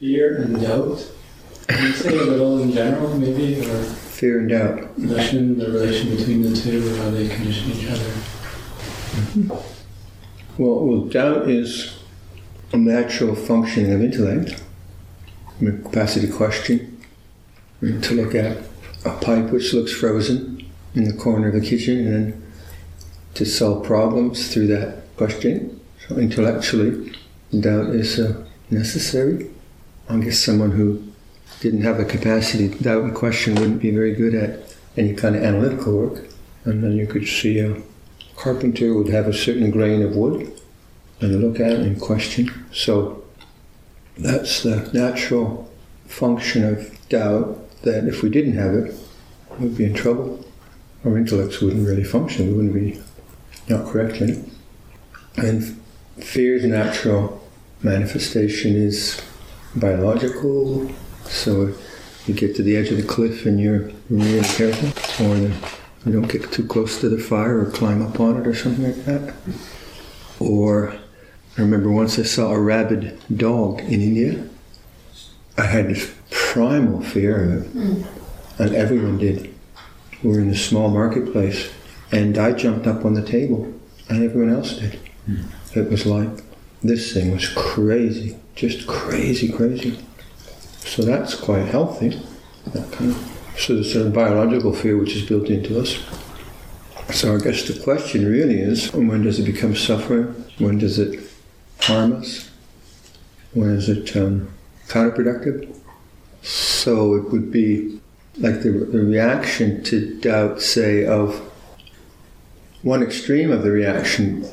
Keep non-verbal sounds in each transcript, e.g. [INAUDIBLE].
Fear and doubt. Can you say a little in general, maybe, or Fear and doubt. relation, the relation between the two, or how they condition each other? Well, well, doubt is a natural functioning of intellect. The capacity to question, to look at a pipe which looks frozen in the corner of the kitchen, and then to solve problems through that question. So intellectually, doubt is uh, necessary. I guess someone who didn't have the capacity to doubt and question wouldn't be very good at any kind of analytical work. And then you could see a carpenter would have a certain grain of wood and look at it and question. So that's the natural function of doubt that if we didn't have it, we'd be in trouble. Our intellects wouldn't really function, we wouldn't be not correctly. And fear's natural manifestation is biological, so you get to the edge of the cliff and you're really careful, or the, you don't get too close to the fire or climb up on it or something like that. Or I remember once I saw a rabid dog in India. I had this primal fear of it, and everyone did. We were in a small marketplace, and I jumped up on the table, and everyone else did. It was like this thing was crazy, just crazy, crazy. So that's quite healthy. That kind of, so there's a biological fear which is built into us. So I guess the question really is when does it become suffering? When does it harm us? When is it um, counterproductive? So it would be like the, the reaction to doubt, say, of one extreme of the reaction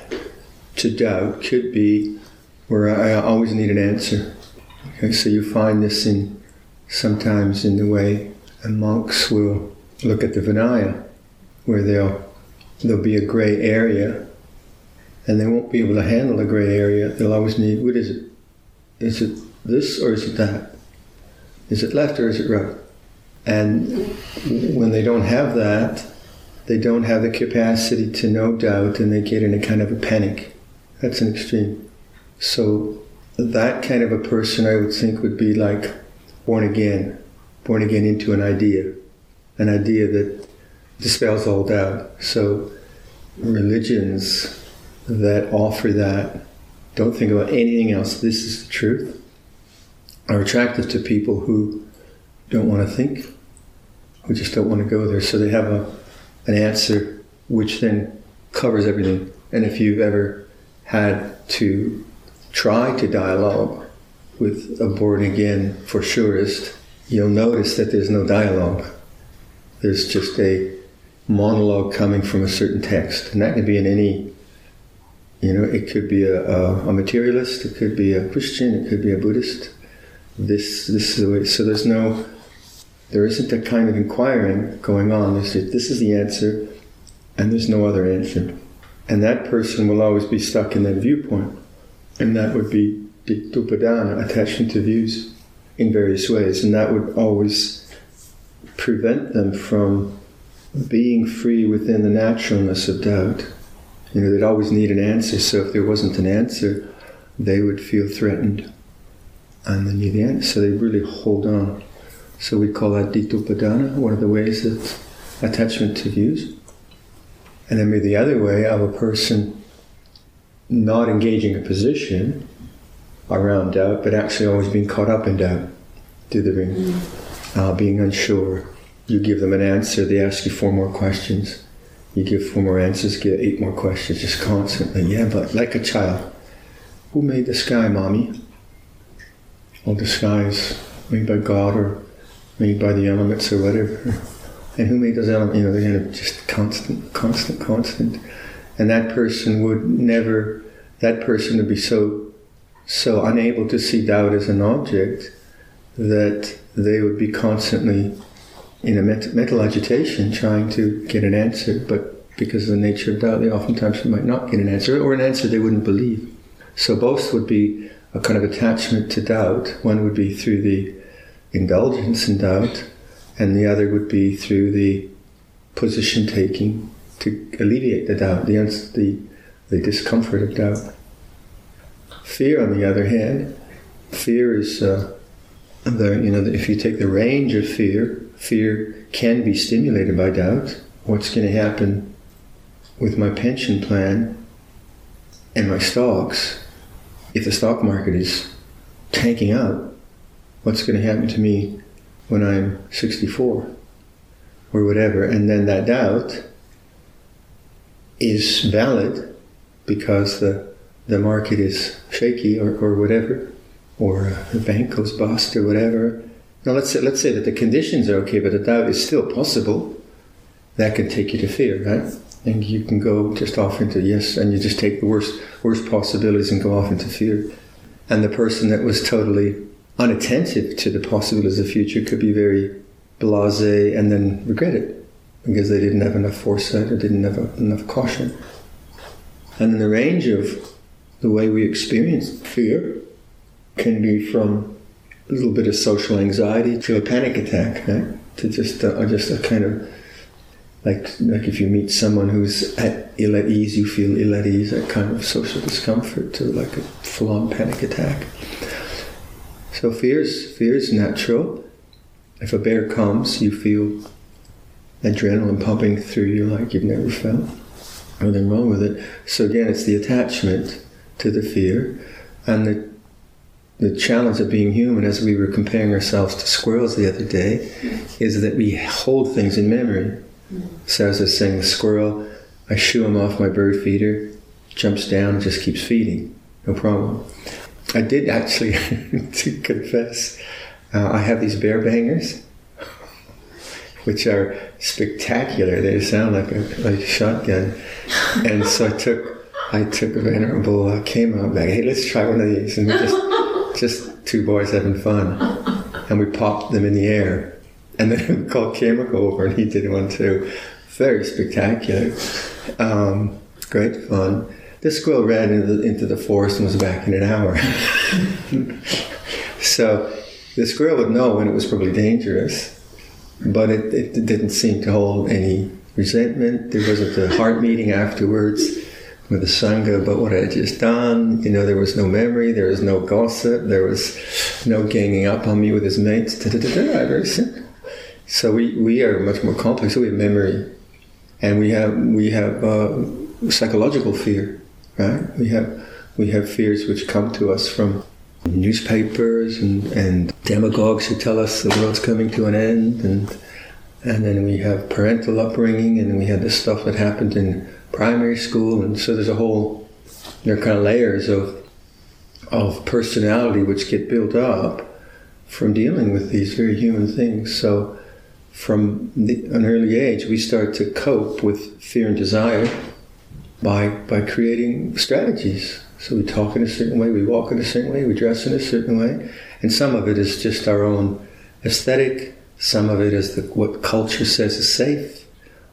to doubt could be where I always need an answer. Okay, so you find this in sometimes in the way monks will look at the Vinaya, where they'll there'll be a gray area, and they won't be able to handle a gray area. They'll always need what is it? Is it this or is it that? Is it left or is it right? And when they don't have that, they don't have the capacity to know doubt, and they get in a kind of a panic. That's an extreme. So that kind of a person, I would think, would be like born again, born again into an idea, an idea that dispels all doubt. So religions that offer that, don't think about anything else, this is the truth, are attractive to people who don't want to think, who just don't want to go there. So they have a, an answer which then covers everything. And if you've ever had to try to dialogue with a born again for surest, you'll notice that there's no dialogue. There's just a monologue coming from a certain text. And that can be in any, you know, it could be a, a, a materialist, it could be a Christian, it could be a Buddhist. This, this is the way, so there's no, there isn't a kind of inquiring going on. There's just, this is the answer, and there's no other answer. And that person will always be stuck in that viewpoint. And that would be Upadana, attachment to views in various ways. And that would always prevent them from being free within the naturalness of doubt. You know, they'd always need an answer, so if there wasn't an answer, they would feel threatened. And they need the answer, so they really hold on. So we call that Ditthupadana, one of the ways that attachment to views. And then maybe the other way of a person not engaging a position around doubt, but actually always being caught up in doubt, dithering, mm. uh, being unsure. You give them an answer, they ask you four more questions. You give four more answers, get eight more questions, just constantly. Yeah, but like a child. Who made the sky, mommy? Well, the sky is made by God or made by the elements or whatever. And who made those elements? You know, they're kind of just constant, constant, constant. And that person would never, that person would be so, so unable to see doubt as an object that they would be constantly in a mental agitation trying to get an answer, but because of the nature of doubt, they oftentimes might not get an answer, or an answer they wouldn't believe. So both would be a kind of attachment to doubt. One would be through the indulgence in doubt, and the other would be through the position taking to alleviate the doubt, the, the, the discomfort of doubt. Fear, on the other hand, fear is uh, the you know if you take the range of fear, fear can be stimulated by doubt. What's going to happen with my pension plan and my stocks if the stock market is tanking up? What's going to happen to me when I'm 64 or whatever? And then that doubt is valid because the the market is shaky or, or whatever, or uh, the bank goes bust or whatever. Now let's say, let's say that the conditions are okay, but the doubt is still possible. That can take you to fear, right? And you can go just off into yes, and you just take the worst worst possibilities and go off into fear. And the person that was totally unattentive to the possibilities of the future could be very blasé and then regret it because they didn't have enough foresight or didn't have enough caution. And then the range of the way we experience fear can be from a little bit of social anxiety to a panic attack, right? To just a, just a kind of like like if you meet someone who's at ill at ease, you feel ill at ease, that kind of social discomfort to like a full-on panic attack. So fear is natural. If a bear comes, you feel adrenaline pumping through you like you've never felt. Nothing wrong with it. So again, it's the attachment to the fear. And the, the challenge of being human, as we were comparing ourselves to squirrels the other day, is that we hold things in memory. So as I was saying, the squirrel, I shoo him off my bird feeder, jumps down and just keeps feeding. No problem. I did actually, [LAUGHS] to confess, uh, I have these bear bangers, which are spectacular. They sound like a, a shotgun. And so I took I took a venerable uh, came up like, hey, let's try one of these, and we just just two boys having fun, and we popped them in the air, and then we called Chemical over, and he did one too. Very spectacular, um, great fun. The squirrel ran into the, into the forest and was back in an hour. [LAUGHS] so the squirrel would know when it was probably dangerous, but it, it didn't seem to hold any resentment. There wasn't a heart meeting afterwards with the Sangha about what I had just done. You know, there was no memory, there was no gossip, there was no ganging up on me with his mates. Very simple. So we, we are much more complex. So we have memory, and we have we have uh, psychological fear, right? We have we have fears which come to us from newspapers and, and demagogues who tell us the world's coming to an end, and and then we have parental upbringing, and we have the stuff that happened in primary school, and so there's a whole there are kind of layers of of personality which get built up from dealing with these very human things. So from the, an early age, we start to cope with fear and desire by by creating strategies. So we talk in a certain way, we walk in a certain way, we dress in a certain way, and some of it is just our own aesthetic. Some of it is the, what culture says is safe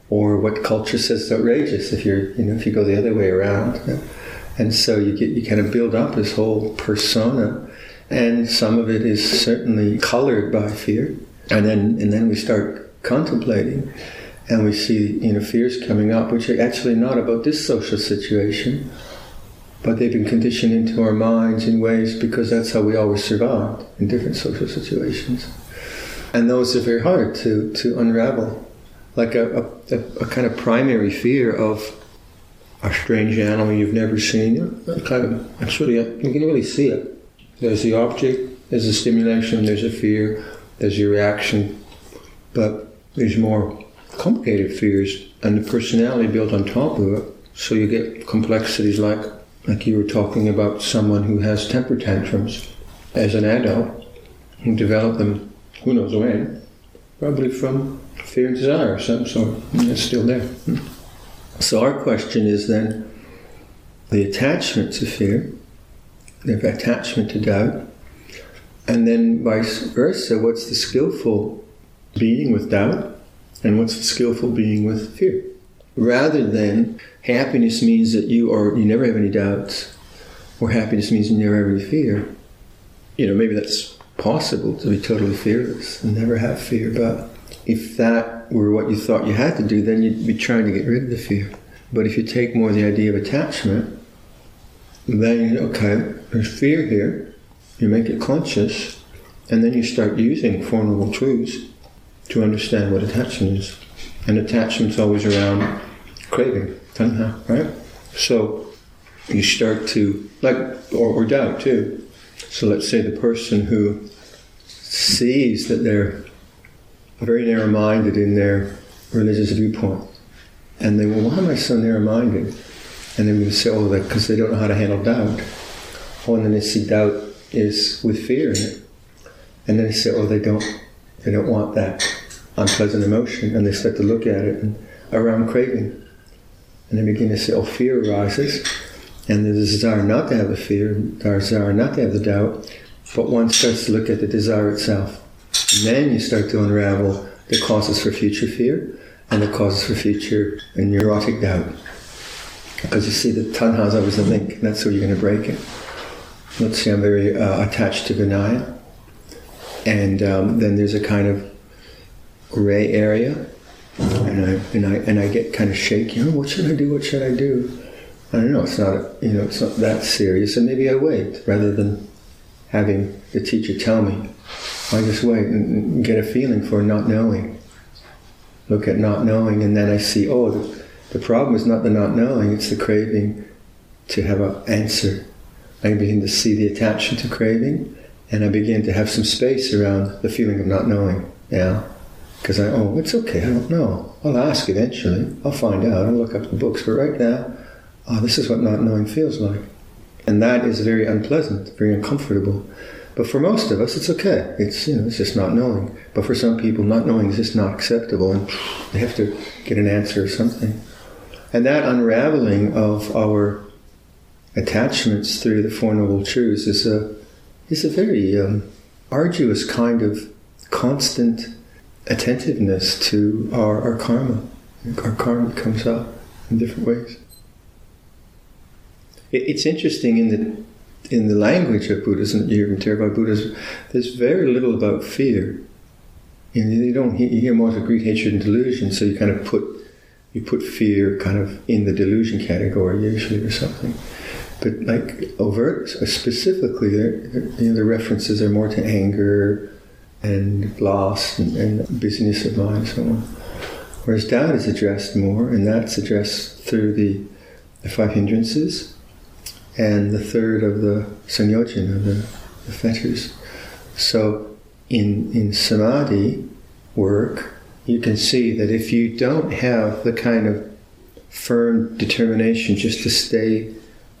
or what culture says is outrageous if you're you know if you go the other way around. And so you get you kind of build up this whole persona. And some of it is certainly colored by fear. And then and then we start contemplating and we see you know fears coming up which are actually not about this social situation but they've been conditioned into our minds in ways because that's how we always survived in different social situations and those are very hard to to unravel like a, a, a, kind of primary fear of a strange animal you've never seen. Kind of, really, you can really see it. There's the object, there's a stimulation, there's a fear, there's a reaction, but there's more complicated fears and the personality built on top of it. So you get complexities like, like you were talking about someone who has temper tantrums as an adult, who developed them, who knows when, probably from fear and desire of some sort. It's still there. So our question is then the attachment to fear, the attachment to doubt, and then vice versa, what's the skillful being with doubt and what's the skillful being with fear? Rather than happiness means that you are you never have any doubts, or happiness means you never have any fear. You know, maybe that's possible to be totally fearless and never have fear, but if that were what you thought you had to do, then you'd be trying to get rid of the fear. But if you take more the idea of attachment, then okay, there's fear here. You make it conscious, And then you start using Four Noble Truths to understand what attachment is. And attachment's always around craving, tanha, mm-hmm. right? So you start to, like, or, or doubt too. So let's say the person who sees that they're very narrow minded in their religious viewpoint, and they, well, why am I so narrow minded? And then we say, oh, that because they don't know how to handle doubt. Oh, and then they see doubt is with fear in it. And then they say, oh, they don't, they don't want that unpleasant emotion, and they start to look at it and around craving. And they begin to say, oh, fear arises, and the desire not to have the fear, the desire not to have the doubt, but one starts to look at the desire itself. And then you start to unravel the causes for future fear and the causes for future neurotic doubt. Because you see, the tanha is always the link, and that's where you're going to break it. Let's say I'm very uh, attached to Vinaya, and um, then there's a kind of gray area, and I and I and I get kind of shaky. Oh, what should I do? What should I do? I don't know. It's not you know it's not that serious, and maybe I wait rather than having the teacher tell me. I just wait and get a feeling for not knowing. Look at not knowing, and then I see. Oh, the, the problem is not the not knowing; it's the craving to have an answer. I begin to see the attachment to craving, and I begin to have some space around the feeling of not knowing. Yeah. Because I, oh, it's okay, I don't know. I'll ask eventually. I'll find out. I'll look up the books. But right now, oh, this is what not knowing feels like. And that is very unpleasant, very uncomfortable. But for most of us, it's okay. It's, you know, it's just not knowing. But for some people, not knowing is just not acceptable. And they have to get an answer or something. And that unraveling of our attachments through the Four Noble Truths is a, is a very um, arduous kind of constant attentiveness to our, our karma. Our karma comes up in different ways. It, it's interesting in the in the language of Buddhism, you hear Theravada Buddhism, there's very little about fear. And you don't you hear more of greed, hatred, and delusion. So you kind of put you put fear kind of in the delusion category usually or something. But like overt, specifically, you know, the references are more to anger, and loss and, and busyness of mind so on. Whereas doubt is addressed more, and that's addressed through the, the five hindrances and the third of the sanyojana, the, the fetters. So in, in samadhi work, you can see that if you don't have the kind of firm determination just to stay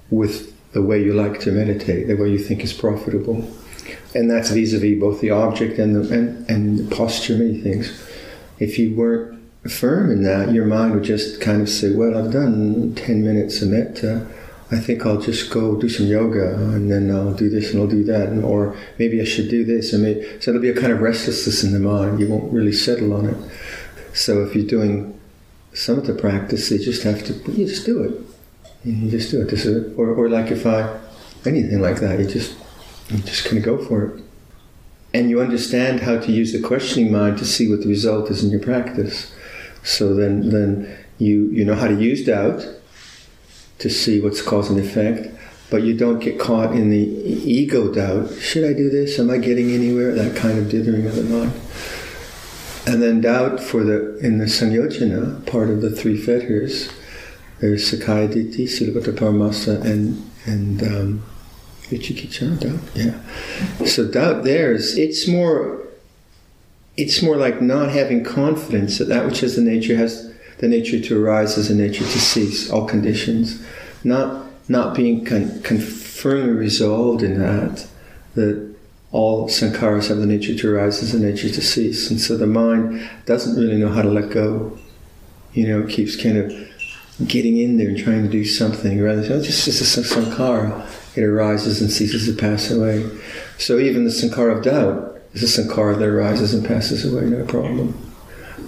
with the way you like to meditate, the way you think is profitable, and that's vis-a-vis both the object and the and, and the posture, many things. If you weren't firm in that, your mind would just kind of say, "Well, I've done ten minutes of metta. I think I'll just go do some yoga, and then I'll do this and I'll do that, and, or maybe I should do this." And maybe, so there'll be a kind of restlessness in the mind. You won't really settle on it. So if you're doing some of the practice, you just have to you just do it. You just do it. This is, or, or like if I anything like that, you just you just going to go for it. And you understand how to use the questioning mind to see what the result is in your practice. So then, then you, you know how to use doubt to see what's cause and effect, but you don't get caught in the ego doubt. Should I do this? Am I getting anywhere? That kind of dithering of the mind. And then doubt for the in the Sanyojana, part of the three fetters, there's Sakkaya Ditthi, Silabbata Paramasa, and and um, Vicikiccha, doubt, yeah. So doubt there is it's more it's more like not having confidence that that which has the nature has the nature to arise as a nature to cease, all conditions. Not not being con- confirmly resolved in that that all sankharas have the nature to arise as a nature to cease. And so the mind doesn't really know how to let go. You know, it keeps kind of getting in there and trying to do something rather than, oh, just, just a sankhara it arises and ceases to pass away. So even the sankhara of doubt is a sankhara that arises and passes away, no problem.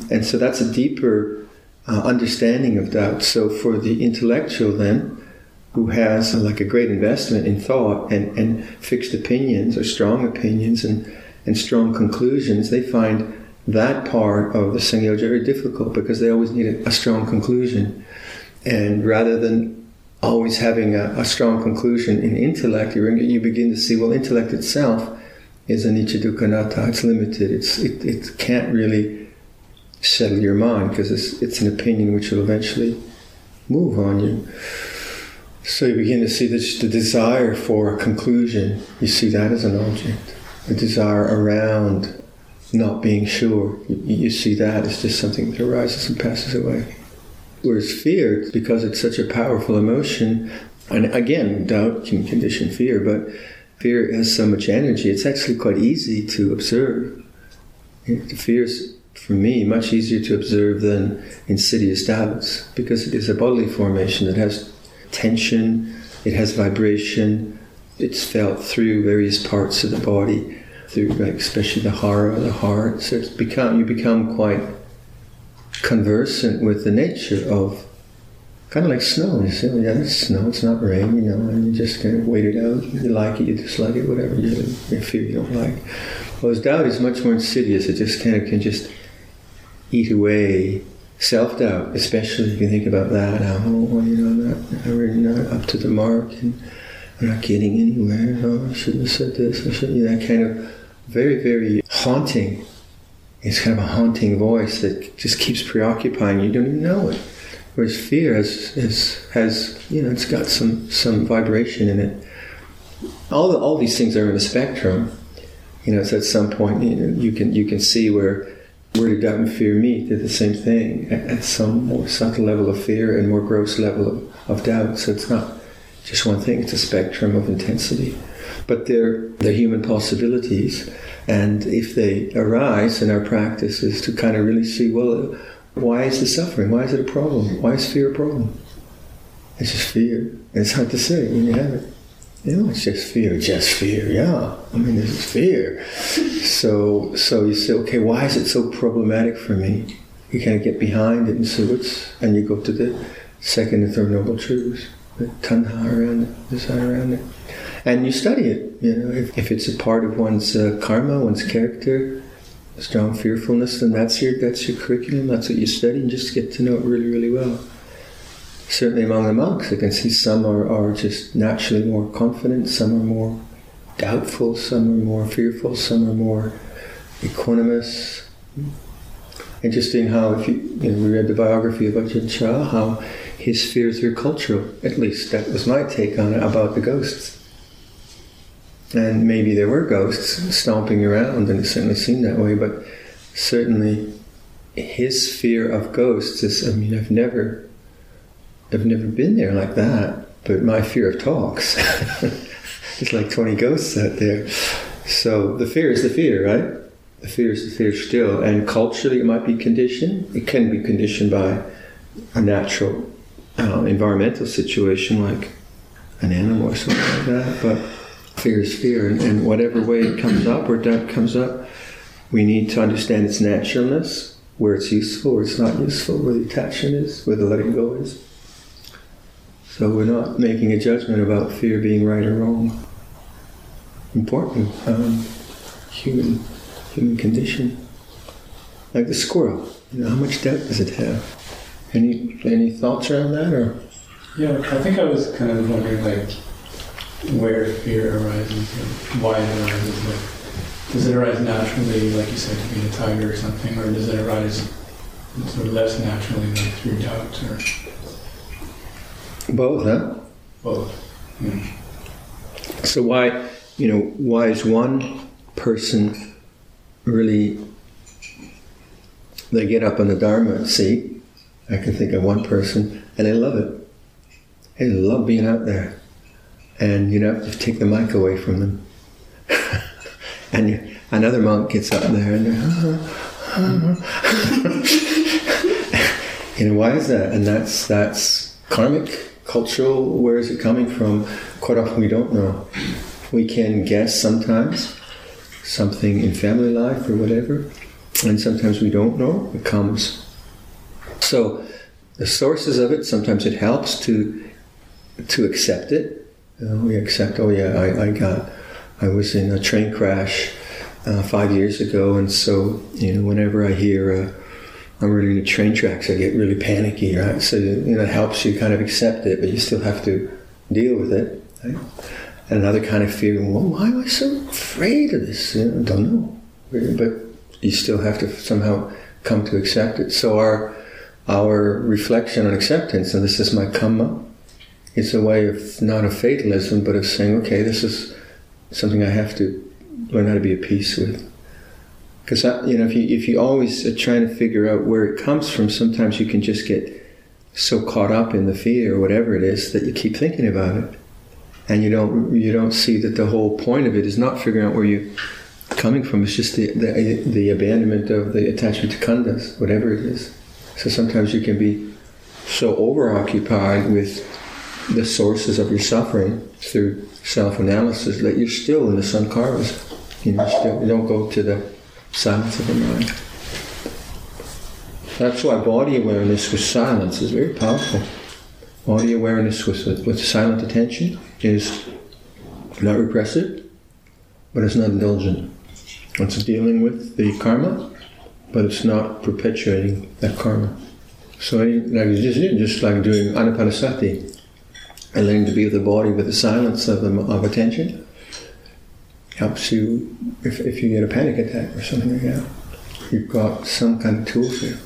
And so that's a deeper uh, understanding of doubt. So for the intellectual then, who has uh, like a great investment in thought and, and fixed opinions or strong opinions and, and strong conclusions, they find that part of the Sangyoja very difficult because they always need a, a strong conclusion. And rather than always having a, a strong conclusion in intellect, you, begin to see, well, intellect itself is anicca dukkha. It's limited. It's it, it can't really settle your mind because it's it's an opinion which will eventually move on you. So you begin to see this, the desire for a conclusion. You see that as an object. The desire around not being sure. You, you see that as just something that arises and passes away. Whereas fear, because it's such a powerful emotion, and again, doubt can condition fear, but fear has so much energy, it's actually quite easy to observe. Fear is, for me, much easier to observe than insidious doubts because it is a bodily formation that has tension, it has vibration, it's felt through various parts of the body, through like especially the hara, the heart. So it's become you become quite conversant with the nature of kind of like snow. You say, yeah, it's snow, it's not rain, you know, and you just kind of wait it out. You like it, you dislike it, whatever you, you feel you don't like. Whereas doubt is much more insidious. It just kind of can just eat away self doubt, especially if you think about that. Oh, you know, not, I'm really not up to the mark, and I'm not getting anywhere. Oh, I shouldn't have said this. I shouldn't. You know, that kind of very, very haunting. It's kind of a haunting voice that just keeps preoccupying you. You don't even know it. Whereas fear has, has, has you know, it's got some, some vibration in it. All, the, all these things are in a spectrum. You know, so at some point you, know, you can you can see where where did doubt and fear meet? They're the same thing at, at some more subtle level of fear and more gross level of, of doubt. So it's not just one thing; it's a spectrum of intensity. But they're they're human possibilities, and if they arise in our practice, is to kind of really see well uh, why is the suffering? Why is it a problem? Why is fear a problem? It's just fear. It's hard to say when you have it. You know, it's just fear, just fear, yeah. I mean, this is fear. So, so you say, okay, why is it so problematic for me? You kind of get behind it and see what's, and you go to the second and third noble truths, the tanha around it, desire around it, and you study it. You know, if, if it's a part of one's uh, karma, one's character, strong fearfulness, then that's your that's your curriculum. That's what you study, and just get to know it really, really well. Certainly among the monks, I can see some are, are just naturally more confident, some are more doubtful, some are more fearful, some are more equanimous. Interesting how if you, you know, we read the biography of Ajahn Chah, how his fears are cultural. At least that was my take on it about the ghosts and maybe there were ghosts stomping around, and it certainly seemed that way, but certainly his fear of ghosts is, I mean, I've never, I've never been there like that, but my fear of talks, [LAUGHS] there's like 20 ghosts out there. So the fear is the fear, right? The fear is the fear still, and culturally it might be conditioned. It can be conditioned by a natural uh, environmental situation like an animal or something like that, but fear is fear, and, and whatever way it comes up or doubt comes up, we need to understand its naturalness, where it's useful, where it's not useful, where the attachment is, where the letting go is. So we're not making a judgment about fear being right or wrong. Important um, human human condition. Like the squirrel, you know, how much doubt does it have? Any any thoughts around that, or? Yeah, I think I was kind of wondering, like, where fear arises and why it arises. Like, does it arise naturally, like you said, to be a tiger or something, or does it arise sort of less naturally, like through doubt or both? Huh? Both. Yeah. So why, you know, why is one person really? They get up on the Dharma seat. I can think of one person, and they love it. They love being out there and you know, just take the mic away from them. [LAUGHS] and you, another monk gets up there and [LAUGHS] you know, why is that? And that's that's karmic, cultural. Where is it coming from? Quite often we don't know. We can guess sometimes something in family life or whatever, and sometimes we don't know. It comes. So the sources of it. Sometimes it helps to to accept it uh, we accept, oh yeah, I, I got, I was in a train crash uh, five years ago, and so, you know, whenever I hear uh, I'm in the train tracks, I get really panicky, right? So, you know, it helps you kind of accept it, but you still have to deal with it. Right? and another kind of fear, Well, why am I so afraid of this? You know, I don't know, but you still have to somehow come to accept it. So our our reflection on acceptance, and this is my karma, it's a way of not of fatalism, but of saying, okay, this is something I have to learn how to be at peace with. Because you know, if you if you always are trying to figure out where it comes from, sometimes you can just get so caught up in the fear or whatever it is that you keep thinking about it, and you don't you don't see that the whole point of it is not figuring out where you coming from. It's just the the, the abandonment of the attachment to khandhas, whatever it is. So sometimes you can be so overoccupied with the sources of your suffering through self-analysis that you're still in the sankharas. You know, still you don't go to the silence of the mind. That's why body awareness with silence is very powerful. Body awareness with, with silent attention is not repressive, but it's not indulgent. It's dealing with the karma, but it's not perpetuating that karma. So like just, just like doing anapanasati, and learning to be with the body with the silence of, the, of attention, helps you if, if you get a panic attack or something like that. You've got some kind of tools there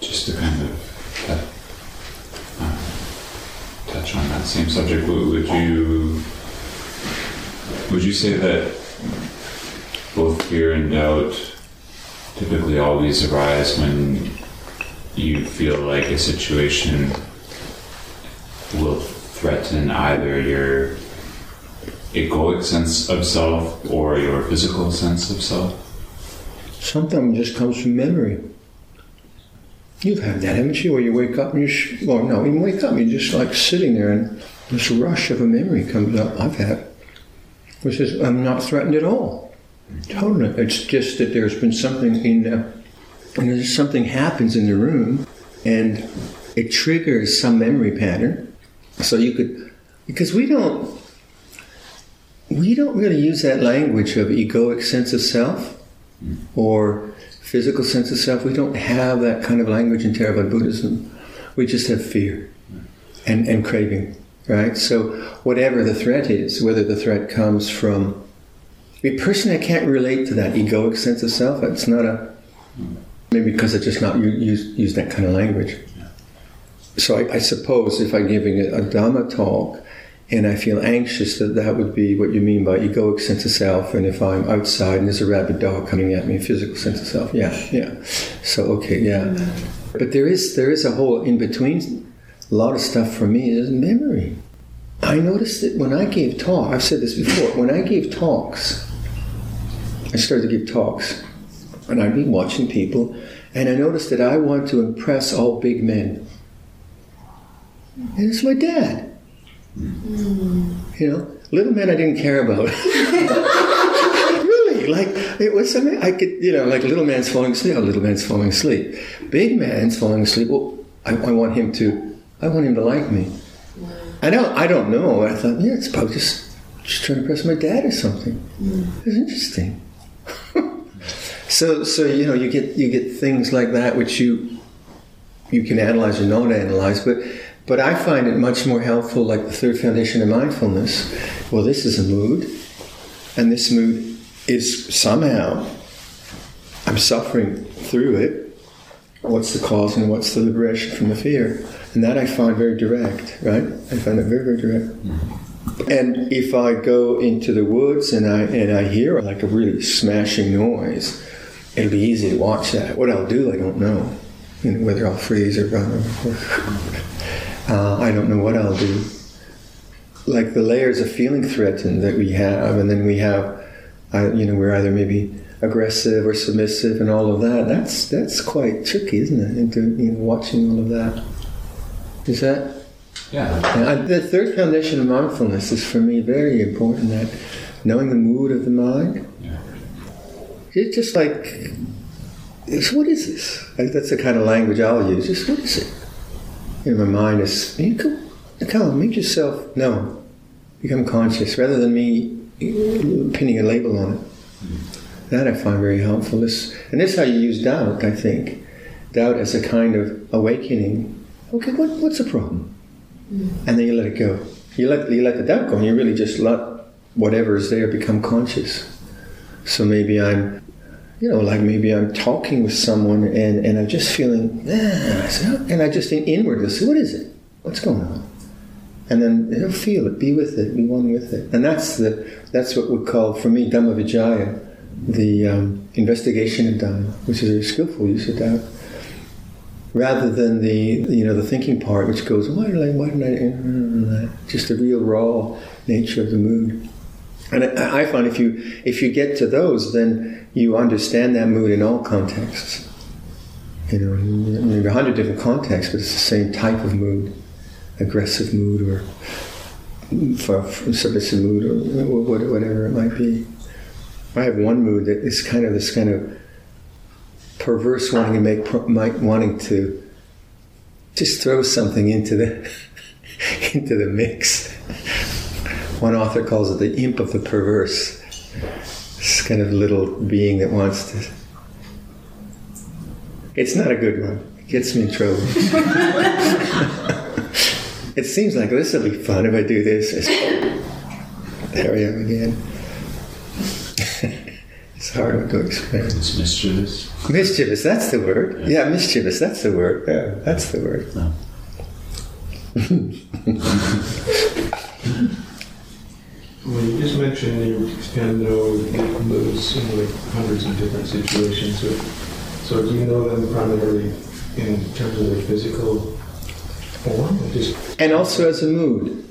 just to kind of uh, uh, touch on that same subject, would you would you say that both fear and doubt typically always arise when you feel like a situation will threaten either your egoic sense of self or your physical sense of self? Sometimes it just comes from memory. You've had that, haven't you? Where you wake up and you, sh- well, no, you wake up, and you're just like sitting there and this rush of a memory comes up. I've had, which is, I'm not threatened at all. Totally. It's just that there's been something in, the, and there's something happens in the room and it triggers some memory pattern. So you could, because we don't, we don't really use that language of egoic sense of self or physical sense of self. We don't have that kind of language in Theravada Buddhism. We just have fear and, and craving, right? So whatever the threat is, whether the threat comes from me personally, I can't relate to that egoic sense of self. It's not a maybe because I just not use use that kind of language. So I, I suppose if I'm giving a, a Dhamma talk, and I feel anxious that that would be what you mean by egoic sense of self. And if I'm outside and there's a rabid dog coming at me, physical sense of self. Yeah, yeah. So okay, yeah. Mm-hmm. But there is there is a whole in between. A lot of stuff for me is memory. I noticed that when I gave talk, I've said this before. When I gave talks, I started to give talks, and I'd be watching people, and I noticed that I want to impress all big men. And it's my dad. Mm. You know, little men I didn't care about. [LAUGHS] really, like it was something I could, you know, like little man's falling asleep. Oh, little man's falling asleep. Big man's falling asleep. Well, I, I want him to. I want him to like me. Wow. I don't. I don't know. I thought, yeah, it's probably just just trying to impress my dad or something. Mm. It's interesting. [LAUGHS] so, so you know, you get you get things like that which you you can analyze or not analyze, but but I find it much more helpful, like the third foundation of mindfulness. Well, this is a mood, and this mood is somehow I'm suffering through it. What's the cause and what's the liberation from the fear? And that I find very direct, right? I find it very, very direct. Mm-hmm. And if I go into the woods and I and I hear like a really smashing noise, it'll be easy to watch that. What I'll do, I don't know. You know whether I'll freeze or run. Uh, I don't know what I'll do. Like the layers of feeling threatened that we have, and then we have, uh, you know, we're either maybe aggressive or submissive and all of that. That's that's quite tricky, isn't it? Into you know, watching all of that. Is that? Yeah. And the third foundation of mindfulness is for me very important. That knowing the mood of the mind. Yeah. It's just like, it's, what is this? Like, that's the kind of language I'll use. Just what is it? You know, my mind is, you come, come, make yourself known, become conscious, rather than me pinning a label on it. Mm. That I find very helpful. This, and this is how you use doubt, I think. Doubt as a kind of awakening. Okay, what, what's the problem? Mm. And then you let it go. you let you let the doubt go, and you really just let whatever is there become conscious. So maybe I'm, you know, like maybe I'm talking with someone and, and I'm just feeling, and I just in inwardly say, what is it? What's going on? And then you know, feel it, be with it, be one with it, and that's the that's what we call for me Dhamma Vicaya, the um, investigation of Dhamma, which is a skillful use of doubt rather than the you know the thinking part, which goes, why did I, why did I, uh, uh, uh, just the real raw nature of the mood. And I, find if you if you get to those, then you understand that mood in all contexts. You know, maybe a hundred different contexts, but it's the same type of mood, aggressive mood or submissive mood or whatever it might be. I have one mood that is kind of this kind of perverse wanting to make wanting to just throw something into the [LAUGHS] into the mix. One author calls it the imp of the perverse. This kind of little being that wants to. It's not a good one. It gets me in trouble. [LAUGHS] it seems like this will be fun if I do this. There I am again. [LAUGHS] It's hard to explain. It's mischievous. Mischievous, that's the word. Yeah, yeah mischievous, that's the word. Yeah, that's the word. No. [LAUGHS] well, you just mentioned you can know moods in like hundreds of different situations. So, so do you know them primarily in terms of their physical form? Just and also as a mood.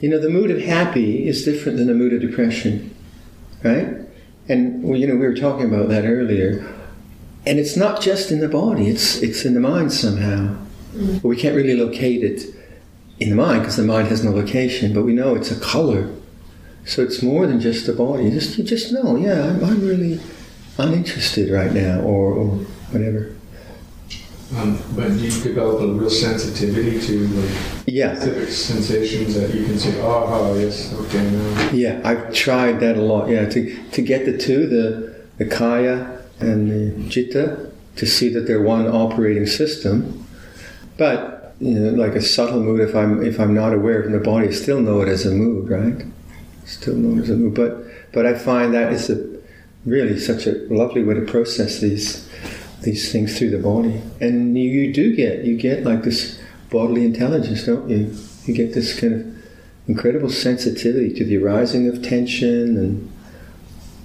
You know, the mood of happy is different than the mood of depression, right? And well, you know, we were talking about that earlier. And it's not just in the body; it's it's in the mind somehow. Mm. But we can't really locate it in the mind because the mind has no location. But we know it's a color, so it's more than just the body. You just you just know, yeah, I'm, I'm really uninterested right now, or, or whatever. Um, but you develop a real sensitivity to like yeah. specific sensations that you can say, oh, oh yes, okay, now. Yeah, I've tried that a lot. Yeah, to, to get the two, the, the kaya and the citta, to see that they're one operating system. But you know, like a subtle mood, if I'm if I'm not aware of the body, I still know it as a mood, right? Still know it as a mood. But but I find that is a really such a lovely way to process these these things through the body. And you, you do get, you get like this bodily intelligence, don't you? You get this kind of incredible sensitivity to the arising of tension and,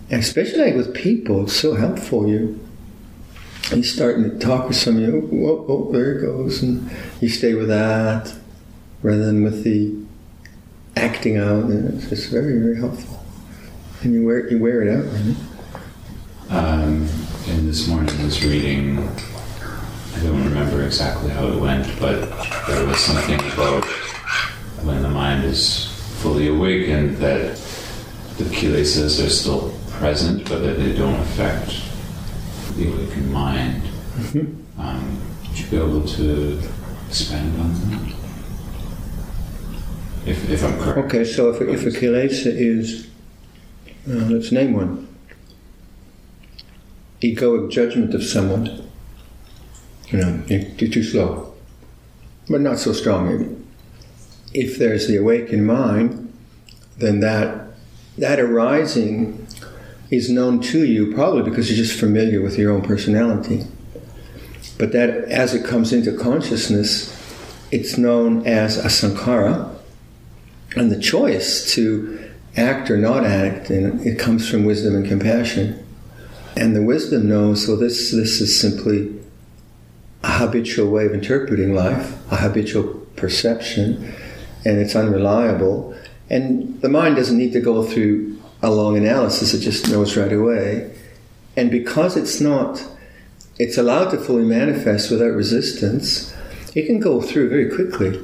and especially like with people, it's so helpful. You you starting to talk with somebody, oh, oh, oh, there it goes, and you stay with that rather than with the acting out. And it's just very, very helpful. And you wear you wear it out, right? Um, in this was reading, I don't remember exactly how it went, but there was something about when the mind is fully awakened that the kilesas are still present, but that they don't affect the awakened mind. Mm-hmm. Um, would you be able to expand on that? If, if I'm correct. Okay, so if, if a kilesa is, uh, let's name one egoic judgment of someone. You know, you're too slow, but not so strong. If there's the awakened mind, then that that arising is known to you probably because you're just familiar with your own personality. But that as it comes into consciousness, it's known as a sankhara, and the choice to act or not act, and it comes from wisdom and compassion. And the wisdom knows, well, this, this is simply a habitual way of interpreting life, a habitual perception, and it's unreliable. And the mind doesn't need to go through a long analysis, it just knows right away. And because it's not, it's allowed to fully manifest without resistance, it can go through very quickly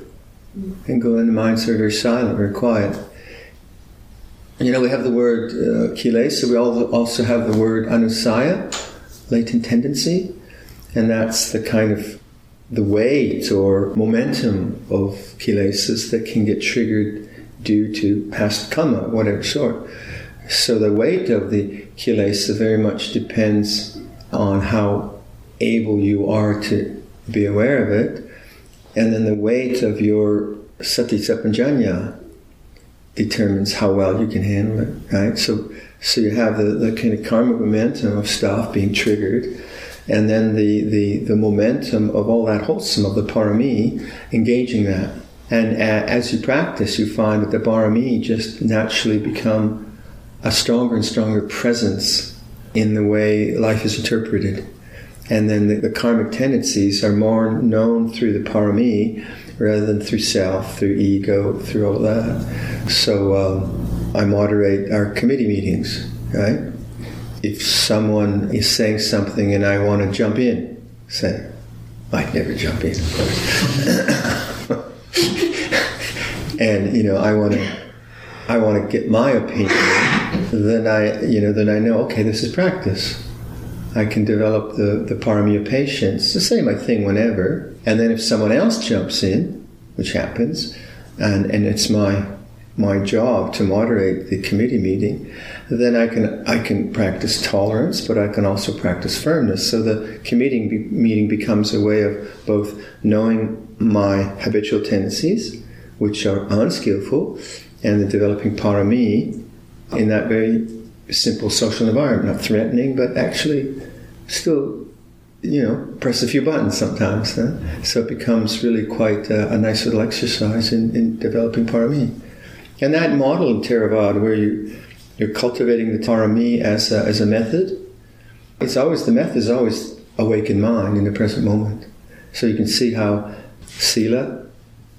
and go in the mind sort of very silent, very quiet. You know, we have the word uh, kilesa, we also have the word anusaya, latent tendency, and that's the kind of the weight or momentum of kilesas that can get triggered due to past karma, whatever sort. So the weight of the kilesa very much depends on how able you are to be aware of it, and then the weight of your sati sampajanna determines how well you can handle it, right? So, so you have the, the kind of karmic momentum of stuff being triggered, and then the, the, the momentum of all that wholesome of the parami engaging that. And as you practice, you find that the parami just naturally become a stronger and stronger presence in the way life is interpreted. And then the, the karmic tendencies are more known through the parami rather than through self, through ego, through all that. So um, I moderate our committee meetings, right? If someone is saying something and I want to jump in, say, I'd never jump in, of course. [LAUGHS] and you know, I want to, I want to get my opinion. Then I, you know, then I know, okay, this is practice. I can develop the, the parami of patience. The same I think whenever. And then if someone else jumps in, which happens, and, and it's my my job to moderate the committee meeting, then I can I can practice tolerance, but I can also practice firmness. So the committee be, meeting becomes a way of both knowing my habitual tendencies, which are unskillful, and the developing parami in that very simple social environment, not threatening, but actually still, you know, press a few buttons sometimes. Huh? So it becomes really quite a, a nice little exercise in, in, developing parami. And that model in Theravada, where you, you're cultivating the parami as a, as a method, it's always, the method is always awakened mind in the present moment. So you can see how sila,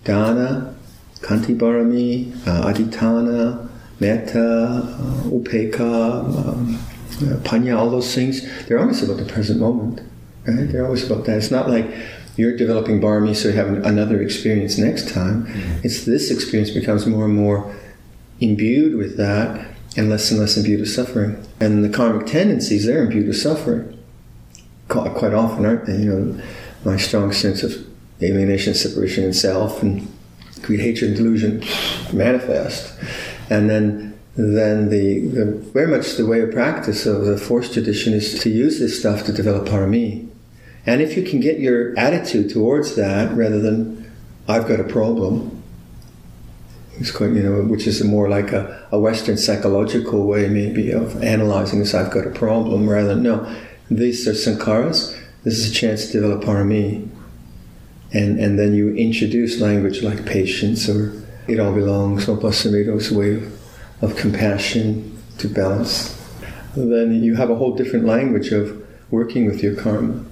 dana, khanti parami, uh, adhitthana, metta, uh, upeka, um, uh, panya, all those things, they're always about the present moment. Right? They're always about that. It's not like you're developing barmi so you have another experience next time. Mm-hmm. It's this experience becomes more and more imbued with that and less and less imbued with suffering. And the karmic tendencies, they're imbued with suffering. Quite often, aren't they? You know, my strong sense of alienation, separation, and self, and greed, hatred, and delusion manifest. And then then the, the, very much the way of practice of the forest tradition is to use this stuff to develop parami. And if you can get your attitude towards that rather than I've got a problem, quite you know, which is more like a, a Western psychological way maybe of analyzing this. I've got a problem rather than no, these are sankharas. This is a chance to develop parami. And and then you introduce language like patience or it all belongs, Opasamido's way of compassion to balance, then you have a whole different language of working with your karma.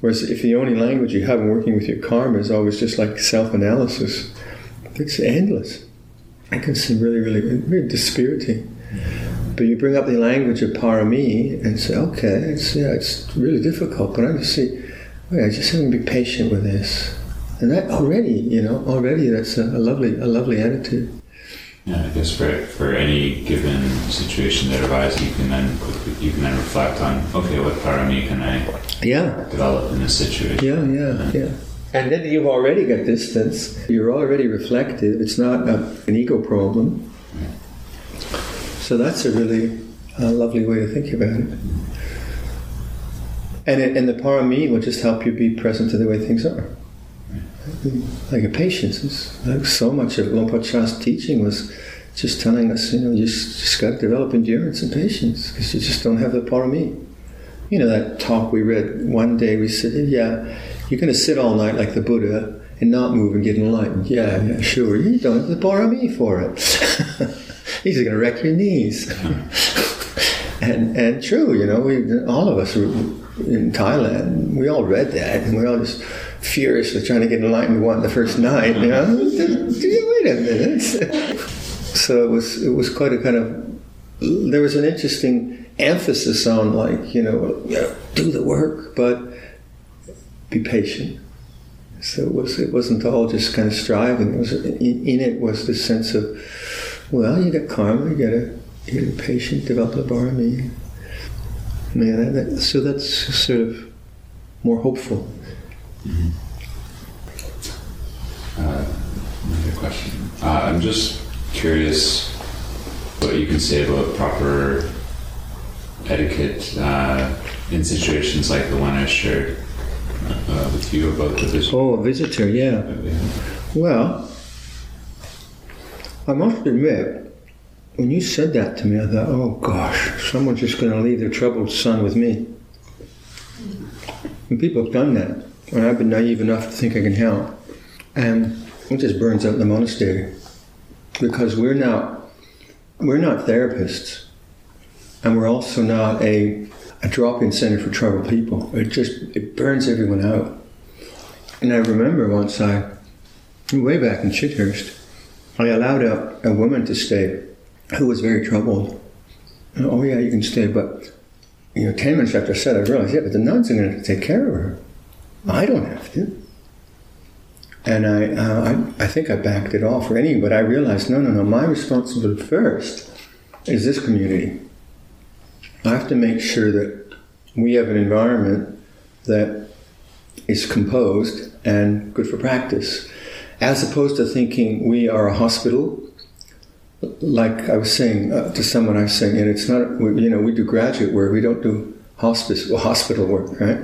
Whereas if the only language you have in working with your karma is always just like self analysis, it's endless. It can seem really, really, really dispiriting. But you bring up the language of parami and say, okay, it's, yeah, it's really difficult, but I just see, wait, I just have to be patient with this. And that already, you know, already that's a, a lovely, a lovely attitude. Yeah, I guess for for any given situation that arises, you can then quickly you can then reflect on okay, what parami can I yeah develop in this situation? Yeah, yeah, yeah. And then you've already got distance. You're already reflective. It's not a, an ego problem. So that's a really uh, lovely way to think about it. And, it, and the parami will just help you be present to the way things are like a patience. It's like so much of Luang Chah's teaching was just telling us, you know, you just, just got to develop endurance and patience because you just don't have the parami. You know, that talk we read one day, we said, yeah, you're going to sit all night like the Buddha and not move and get enlightened. Yeah, yeah, sure. You don't have the parami for it. [LAUGHS] He's going to wreck your knees. [LAUGHS] and and true, you know, we all of us in Thailand, we all read that and we all just furious with trying to get enlightened one the first night. You know, [LAUGHS] wait a minute. [LAUGHS] so it was it was quite a kind of there was an interesting emphasis on like you know do the work, but be patient. So it was it wasn't all just kind of striving. It was in, in it was this sense of well, you get karma, you get a you get a patient, develop a parami. Yeah, that, that, so that's sort of more hopeful. Mm-hmm. Uh, another question. Uh, I'm just curious what you can say about proper etiquette uh, in situations like the one I shared uh, with you about the visitor. Oh, a visitor, yeah. Well, I must admit, when you said that to me, I thought, oh gosh, someone's just going to leave their troubled son with me. And people have done that, and I've been naive enough to think I can help. And it just burns out the monastery because we're not we're not therapists, and we're also not a a drop-in center for troubled people. It just it burns everyone out. And I remember once I, way back in Chithurst, I allowed a, a woman to stay who was very troubled. And, oh yeah, you can stay, but you know, ten minutes after I said, I realized, yeah, but the nuns are going to take care of her. I don't have to. And I, uh, I, I think I backed it off or anything, but I realized, no, no, no, my responsibility first is this community. I have to make sure that we have an environment that is composed and good for practice, as opposed to thinking we are a hospital. Like I was saying uh, to someone, I was saying, and it's not, you know, we do graduate work, we don't do hospice, well, hospital work, right?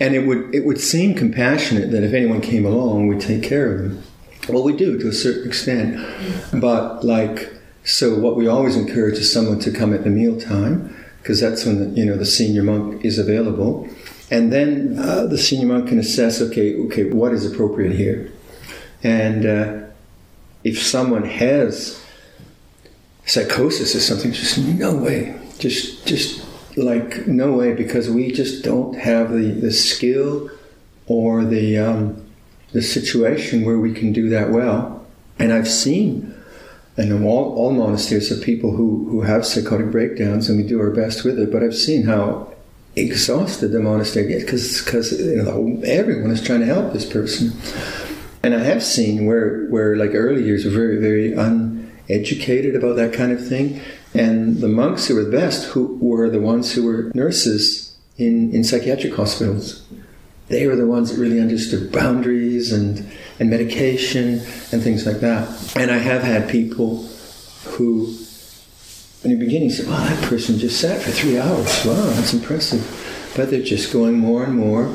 And it would it would seem compassionate that if anyone came along, we'd take care of them. Well, we do to a certain extent, but like so, what we always encourage is someone to come at the mealtime because that's when the, you know the senior monk is available, and then uh, the senior monk can assess, okay, okay, what is appropriate here, and uh, if someone has psychosis is something, just no way, just just like no way, because we just don't have the, the skill or the um, the situation where we can do that well. And I've seen, and all, all monasteries of people who, who have psychotic breakdowns, and we do our best with it. But I've seen how exhausted the monastery gets because because you know, everyone is trying to help this person. And I have seen where where like early years were very very uneducated about that kind of thing, and the monks who were the best who were the ones who were nurses in, in psychiatric hospitals. They were the ones that really understood boundaries and, and medication and things like that. And I have had people who, in the beginning, said, Wow, that person just sat for three hours. Wow, that's impressive. But they're just going more and more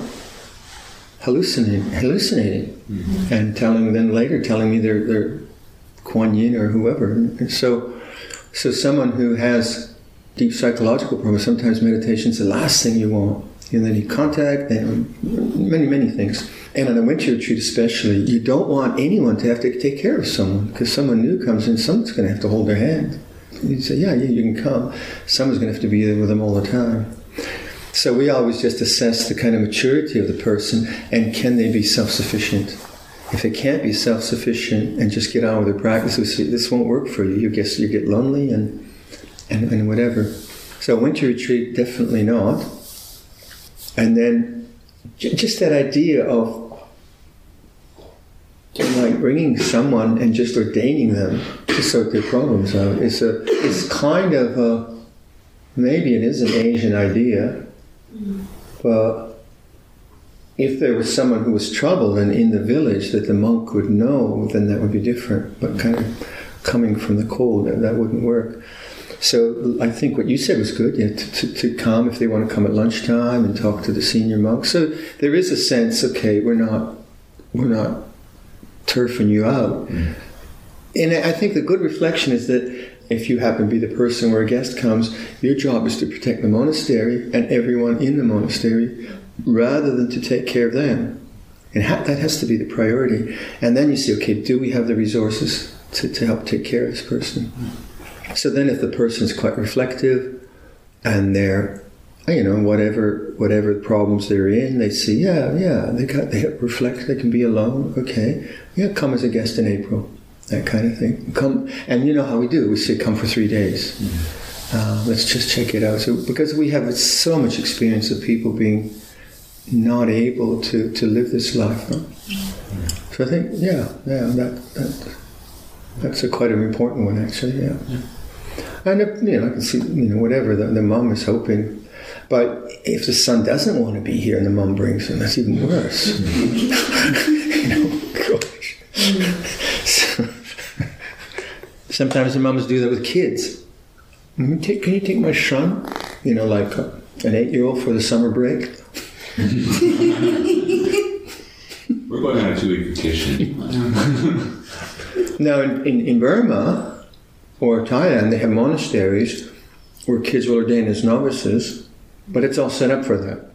hallucinating, hallucinating mm-hmm. and telling, then later telling me they're, they're Kuan Yin or whoever. And so, so someone who has deep psychological problems, sometimes meditation is the last thing you want. And then you contact them, many, many things. And on a winter retreat especially, you don't want anyone to have to take care of someone because someone new comes in, someone's going to have to hold their hand. You say, yeah, yeah, you can come. Someone's going to have to be there with them all the time. So we always just assess the kind of maturity of the person and can they be self-sufficient. If they can't be self-sufficient and just get on with their practice, this won't work for you. You get you get lonely and and, and whatever. So winter retreat, definitely not. And then just that idea of like bringing someone and just ordaining them to sort their problems out is a it's kind of a maybe it is an Asian idea, mm-hmm. but if there was someone who was troubled and in the village that the monk would know, then that would be different. But kind of coming from the cold, that, that wouldn't work. So I think what you said was good, yeah, to, to, to, come if they want to come at lunchtime and talk to the senior monk. So there is a sense, okay, we're not we're not turfing you out. Mm. And I think the good reflection is that if you happen to be the person where a guest comes, your job is to protect the monastery and everyone in the monastery rather than to take care of them. And ha- that has to be the priority. And then you see, okay, do we have the resources to, to help take care of this person? So then, if the person's quite reflective and they're, you know, whatever whatever problems they're in, they see, yeah, yeah, they got they reflect, they can be alone, okay, yeah, come as a guest in April, that kind of thing. Come, and you know how we do? We say, come for three days. Mm-hmm. Uh, let's just check it out. So because we have so much experience of people being not able to, to live this life. No? So I think, yeah, yeah, that, that that's a quite an important one, actually. Yeah, yeah. and if, you know, I can see, you know, whatever the, the mom is hoping, but if the son doesn't want to be here and the mom brings him, that's even worse. [LAUGHS] you know, gosh. So, [LAUGHS] sometimes the moms do that with kids. Can you take, can you take my son? You know, like uh, an eight-year-old for the summer break. [LAUGHS] We're going on a two week vacation. [LAUGHS] Now, in, in, in Burma or Thailand, they have monasteries where kids will ordain as novices, but it's all set up for that.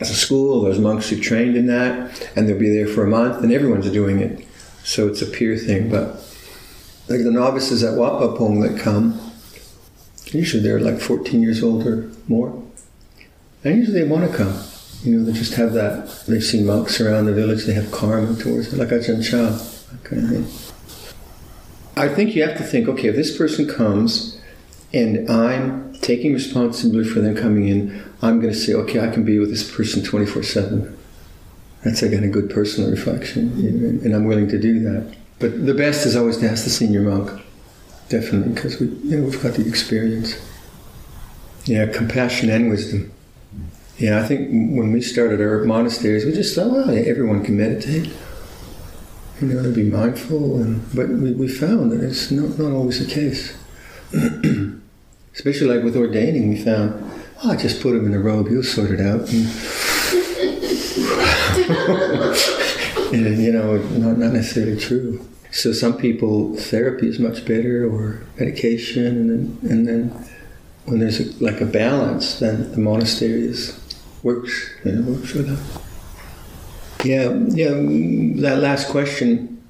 It's a school, there's monks who trained in that, and they'll be there for a month, and everyone's doing it. So it's a peer thing. But like the novices at Wat Pah Pong that come, usually they're like 14 years old or more. And usually they want to come. You know, they just have that. They've seen monks around the village, they have karma towards it, like Ajahn Chah, that kind of thing. I think you have to think okay, if this person comes and I'm taking responsibility for them coming in, I'm going to say, okay, I can be with this person 24 7. That's again a good personal reflection, and I'm willing to do that. But the best is always to ask the senior monk, definitely, because we, you know, we've got the experience. Yeah, compassion and wisdom. Yeah, I think when we started our monasteries, we just thought, well, everyone can meditate you know, to be mindful. And but we, we found that it's not, not always the case. [CLEARS THROAT] Especially like with ordaining, we found, oh, just put him in a robe, he'll sort it out. And, [LAUGHS] and, you know, not, not necessarily true. So some people, therapy is much better, or medication, and then, and then when there's a, like a balance, then the monastery is, works, know, works for them. Yeah, yeah. Mm, that last question,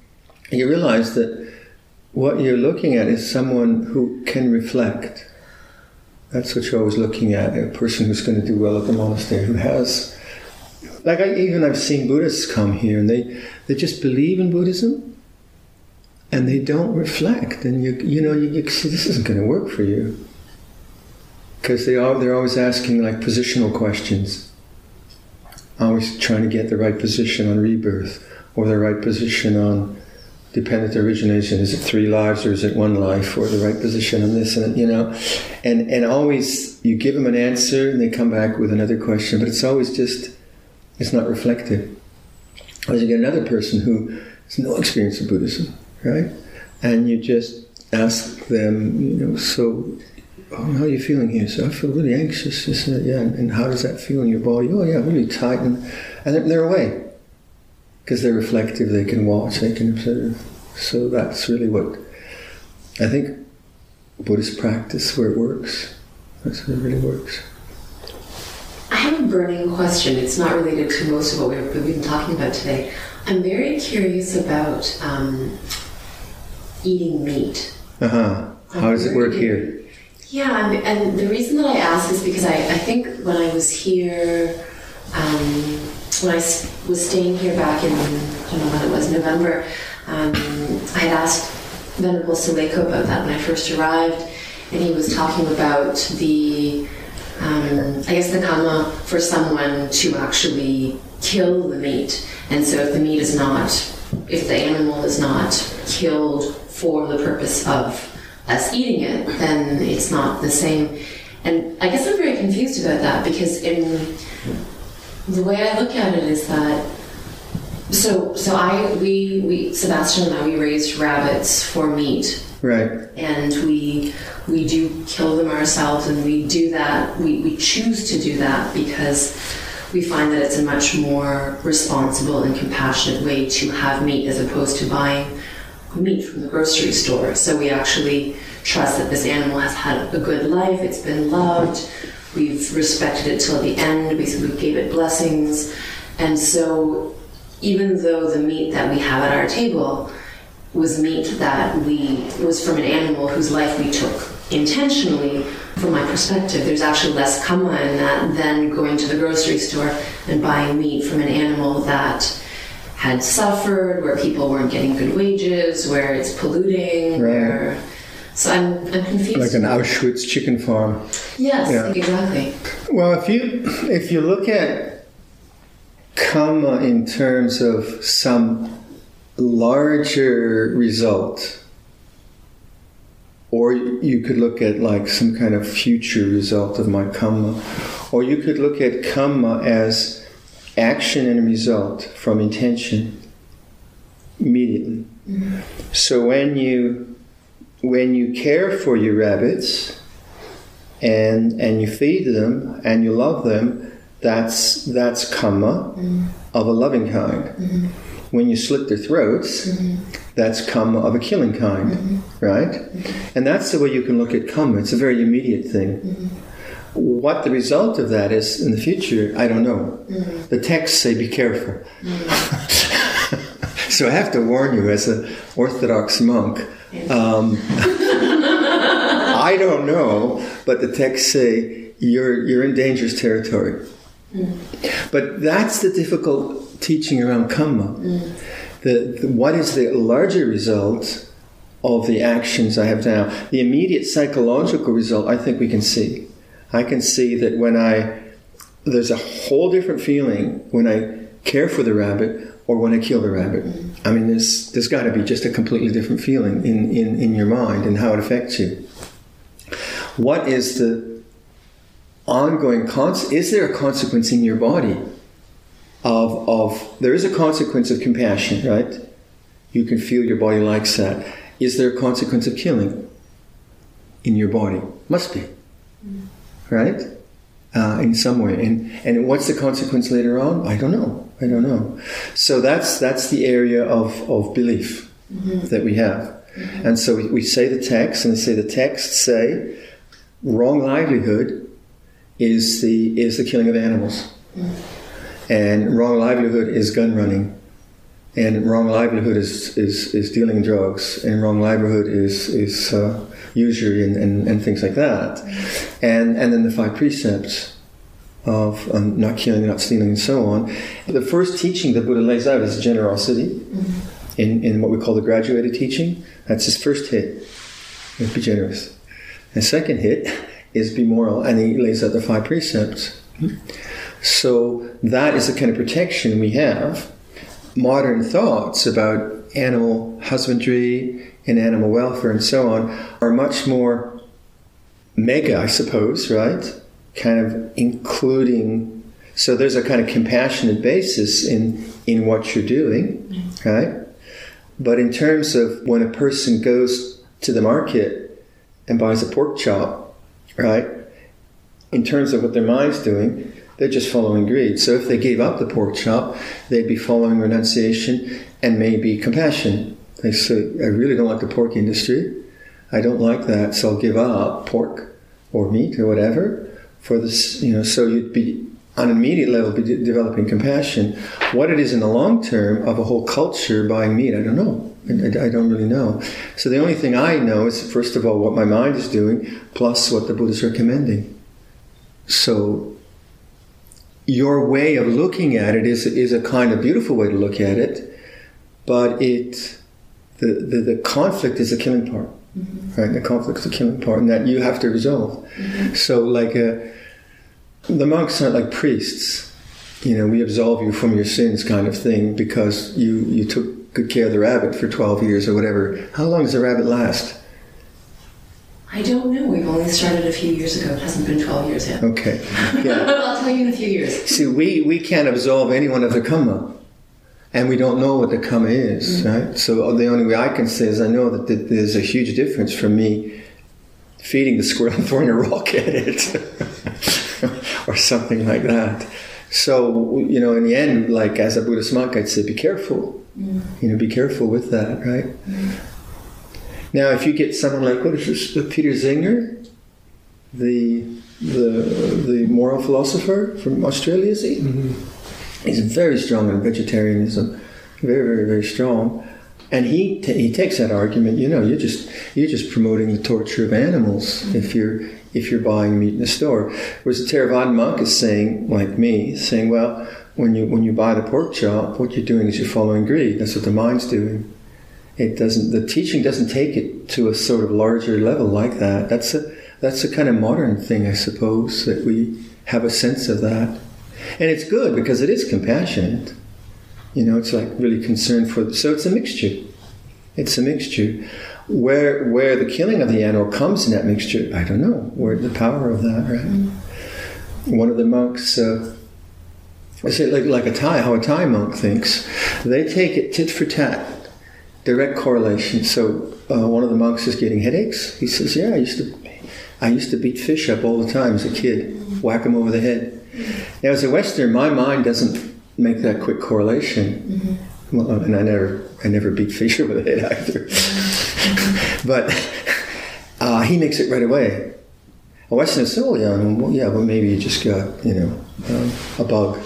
you realize that what you're looking at is someone who can reflect. That's what you're always looking at. A person who's going to do well at the monastery, who has, like I, even I've seen Buddhists come here, and they they just believe in Buddhism, and they don't reflect. And you you know you, you see this isn't going to work for you because they are they're always asking like positional questions always trying to get the right position on rebirth or the right position on dependent origination. Is it three lives or is it one life? Or the right position on this and you know, and and always you give them an answer and they come back with another question, but it's always just it's not reflective. Or you get another person who has no experience of Buddhism, right? And you just ask them, you know, so oh, how are you feeling here? So I feel really anxious. Uh, yeah, and how does that feel in your body? Oh, yeah, really tight. And, and they're, they're away because they're reflective. They can watch. They can observe. So that's really what I think Buddhist practice where it works. That's where it really works. I have a burning question. It's not related to most of what we've been talking about today. I'm very curious about um, eating meat. Uh huh. How does it work here? Yeah, and the reason that I ask is because I, I think when I was here, um, when I was staying here back in, I don't know when it was, November, um, I had asked Venerable Sileko about that when I first arrived, and he was talking about the, um, I guess, the karma for someone to actually kill the meat. And so if the meat is not, if the animal is not killed for the purpose of us eating it, then it's not the same. And I guess I'm very confused about that because in the way I look at it is that so so I we we Sebastian and I we raised rabbits for meat. Right. And we we do kill them ourselves and we do that we, we choose to do that because we find that it's a much more responsible and compassionate way to have meat as opposed to buying meat from the grocery store. So we actually trust that this animal has had a good life, it's been loved, we've respected it till the end, we, we gave it blessings. And so even though the meat that we have at our table was meat that we was from an animal whose life we took intentionally from my perspective there's actually less karma in that than going to the grocery store and buying meat from an animal that had suffered, where people weren't getting good wages, where it's polluting, Right. where. So I'm, I'm confused. Like an Auschwitz chicken farm. Yes, Yeah. exactly. Well, if you if you look at karma in terms of some larger result, or you could look at like some kind of future result of my karma, or you could look at karma as action and result from intention immediately. So when you when you care for your rabbits and and you feed them and you love them, that's that's karma of a loving kind. when you slit their throats, that's karma of a killing kind, right? And that's the way you can look at karma. It's a very immediate thing. What the result of that is in the future, I don't know. Mm-hmm. The texts say be careful. Mm-hmm. [LAUGHS] so I have to warn you, as an Orthodox monk, um, [LAUGHS] I don't know, but the texts say you're you're in dangerous territory. Mm-hmm. But that's the difficult teaching around karma. The, the- what is the larger result of the actions I have now? The immediate psychological result, I think we can see. I can see that when I there's a whole different feeling when I care for the rabbit or when I kill the rabbit. I mean, there's there's got to be just a completely different feeling in, in, in your mind and how it affects you. What is the ongoing cons? Is there a consequence in your body of of there is a consequence of compassion, right? You can feel your body likes that. Is there a consequence of killing in your body? Must be, right? Uh, in some way, and and what's the consequence later on? I don't know. I don't know. So that's that's the area of of belief that we have, and so we, we say the text, and we say the texts say wrong livelihood is the is the killing of animals, and wrong livelihood is gun running, and wrong livelihood is is, is dealing drugs, and wrong livelihood is is uh, usury and, and, and things like that, and and then the five precepts of um, not killing, not stealing, and so on. The first teaching the Buddha lays out is generosity. In, in what we call the graduated teaching, that's his first hit. Be generous. The second hit is be moral, and he lays out the five precepts. So that is the kind of protection we have. Modern thoughts about animal husbandry and animal welfare and so on are much more mega, I suppose, right? Kind of including. So there's a kind of compassionate basis in in what you're doing, right? But in terms of when a person goes to the market and buys a pork chop, right? In terms of what their mind's doing, they're just following greed. So if they gave up the pork chop, they'd be following renunciation and maybe compassion. They say, I really don't like the pork industry. I don't like that, so I'll give up pork or meat or whatever for this, you know, so you'd be on an immediate level be de- developing compassion. What it is in the long term of a whole culture buying meat, I don't know. I, I- I don't really know. So the only thing I know is, first of all, what my mind is doing, plus what the Buddha's recommending. So your way of looking at it is, is a kind of beautiful way to look at it, but it the, the, the conflict is the killing part. Right? The conflict is the killing part, and that you have to resolve. So, like, uh, the monks aren't like priests. You know, we absolve you from your sins, kind of thing, because you you took good care of the rabbit for twelve years or whatever. How long does the rabbit last? I don't know. We've only started a few years ago. It hasn't been 12 years yet. Okay, [LAUGHS] yeah. I'll tell you in a few years. See, we, we can't absolve anyone of the karma, and we don't know what the karma is, mm. right? So oh, the only way I can say is I know that th- there's a huge difference from me feeding the squirrel and [LAUGHS] throwing a rock at it, [LAUGHS] or something like that. So you know, in the end, like as a Buddhist monk, I'd say, be careful. Mm. You know, be careful with that, right? Mm. Now, if you get someone like what is this, Peter Singer, the the the moral philosopher from Australia, is he? Mm-hmm. He's very strong on vegetarianism, very, very, very strong. And he t- he takes that argument. You know, you're just you're just promoting the torture of animals if you're if you're buying meat in the store. Whereas the Theravada monk is saying, like me, saying, well, when you when you buy the pork chop, what you're doing is you're following greed. That's what the mind's doing. It doesn't. The teaching doesn't take it to a sort of larger level like that. That's a that's a kind of modern thing, I suppose, that we have a sense of that. And it's good because it is compassionate. You know, it's like really concerned for. So it's a mixture. It's a mixture. Where where the killing of the animal comes in that mixture, I don't know. Where the power of that, right? One of the monks, uh, I say like like a Thai, how a Thai monk thinks. They take it tit for tat, direct correlation. So uh, one of the monks is getting headaches. He says, "Yeah, I used to, I used to beat fish up all the time as a kid, whack them over the head." Now, as a Westerner, my mind doesn't make that quick correlation. Well, and I never, I never beat Fisher with it either. but uh, he makes it right away. A Westerner says, "Oh yeah, well, yeah, well maybe you just got you know um, a bug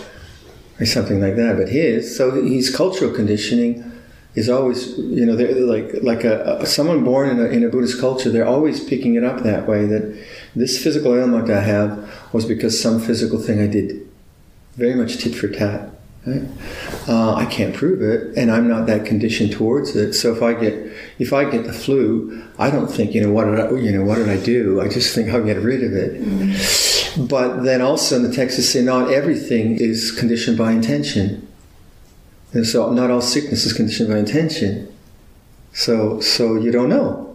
or something like that." But his, so his cultural conditioning is always, you know, they're like like a, a someone born in a, in a Buddhist culture. They're always picking it up that way. That this physical ailment I have was because some physical thing I did, very much tit for tat. Right? Uh, I can't prove it, and I'm not that conditioned towards it. So if I get if I get the flu, I don't think you know what did I you know what did I do? I just think I'll get rid of it. Mm-hmm. But then also in the text say not everything is conditioned by intention, and so not all sickness is conditioned by intention. So so you don't know.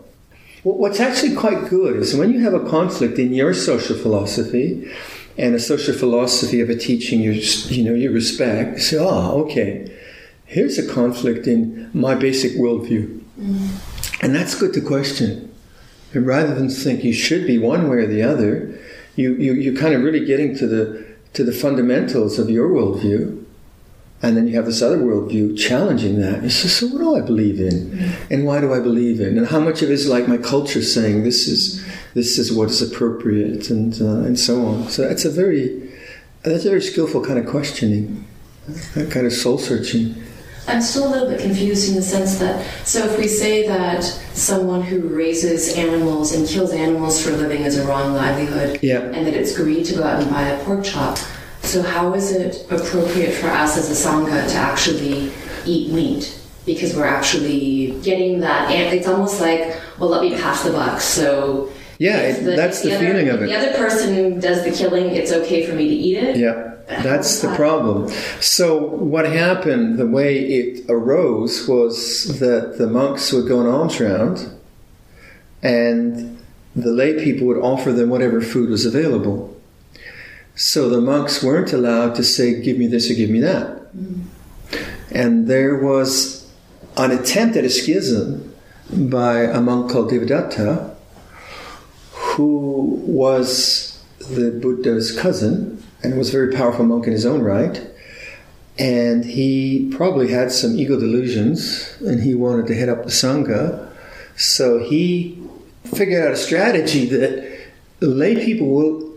What's actually quite good is when you have a conflict in your social philosophy and a social philosophy of a teaching you you know you respect. You say, oh, okay, here's a conflict in my basic worldview, mm. and that's good to question. And rather than think you should be one way or the other, you you you kind of really getting to the to the fundamentals of your worldview. And then you have this other worldview challenging that. You say, so what do I believe in? Mm. And why do I believe in? And how much of it is like my culture saying this is this is what is appropriate, and uh, and so on. So it's a very that's a very skillful kind of questioning, that kind of soul searching. I'm still a little bit confused in the sense that so if we say that someone who raises animals and kills animals for a living is a wrong livelihood, yeah. and that it's greed to go out and buy a pork chop, so how is it appropriate for us as a sangha to actually eat meat? Because we're actually getting that, and it's almost like, well, let me pass the buck. So yeah, it, the, that's the, the other, feeling of it. The other person does the killing, it's okay for me to eat it. Yeah, that's the problem. So, what happened, the way it arose, was that the monks would go an alms round and the lay people would offer them whatever food was available. So, the monks weren't allowed to say, Give me this or give me that. Mm. And there was an attempt at a schism by a monk called Devadatta who was the Buddha's cousin and was a very powerful monk in his own right. And he probably had some ego delusions and he wanted to head up the Sangha. So he figured out a strategy that lay people will,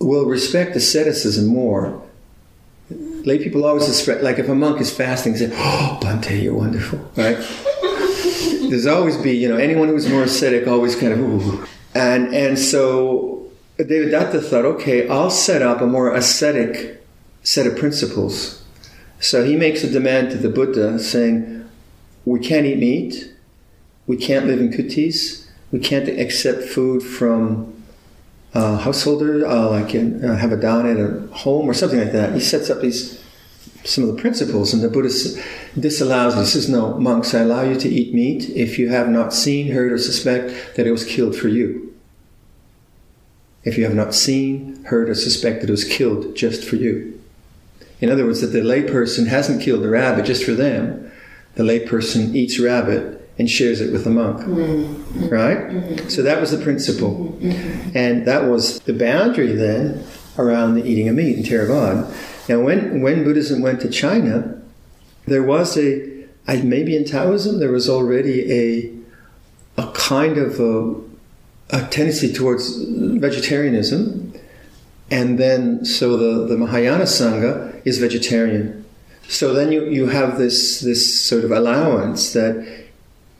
will respect asceticism more. Lay people always respect, like if a monk is fasting, say, Oh, Bhante, you're wonderful, right? There's always be, you know, anyone who's more ascetic always kind of, ooh. And, and so Devadatta thought, okay, I'll set up a more ascetic set of principles. So he makes a demand to the Buddha saying, we can't eat meat, we can't live in kutis, we can't accept food from uh, householder, uh, like in, uh, have a dawn at a home or something like that. He sets up these some of the principles, and the Buddha disallows. He says, "No, monks, I allow you to eat meat if you have not seen, heard, or suspect that it was killed for you. If you have not seen, heard, or suspect that it was killed just for you." In other words, that the layperson hasn't killed the rabbit just for them. The layperson eats rabbit and shares it with the monk. Mm-hmm. Right? Mm-hmm. So that was the principle. Mm-hmm. And that was the boundary then around the eating of meat in Theravada. Now, when, when Buddhism went to China, there was a, maybe in Taoism, there was already a, a kind of a, a tendency towards vegetarianism. And then, so the, the Mahayana Sangha is vegetarian. So then you, you have this, this sort of allowance that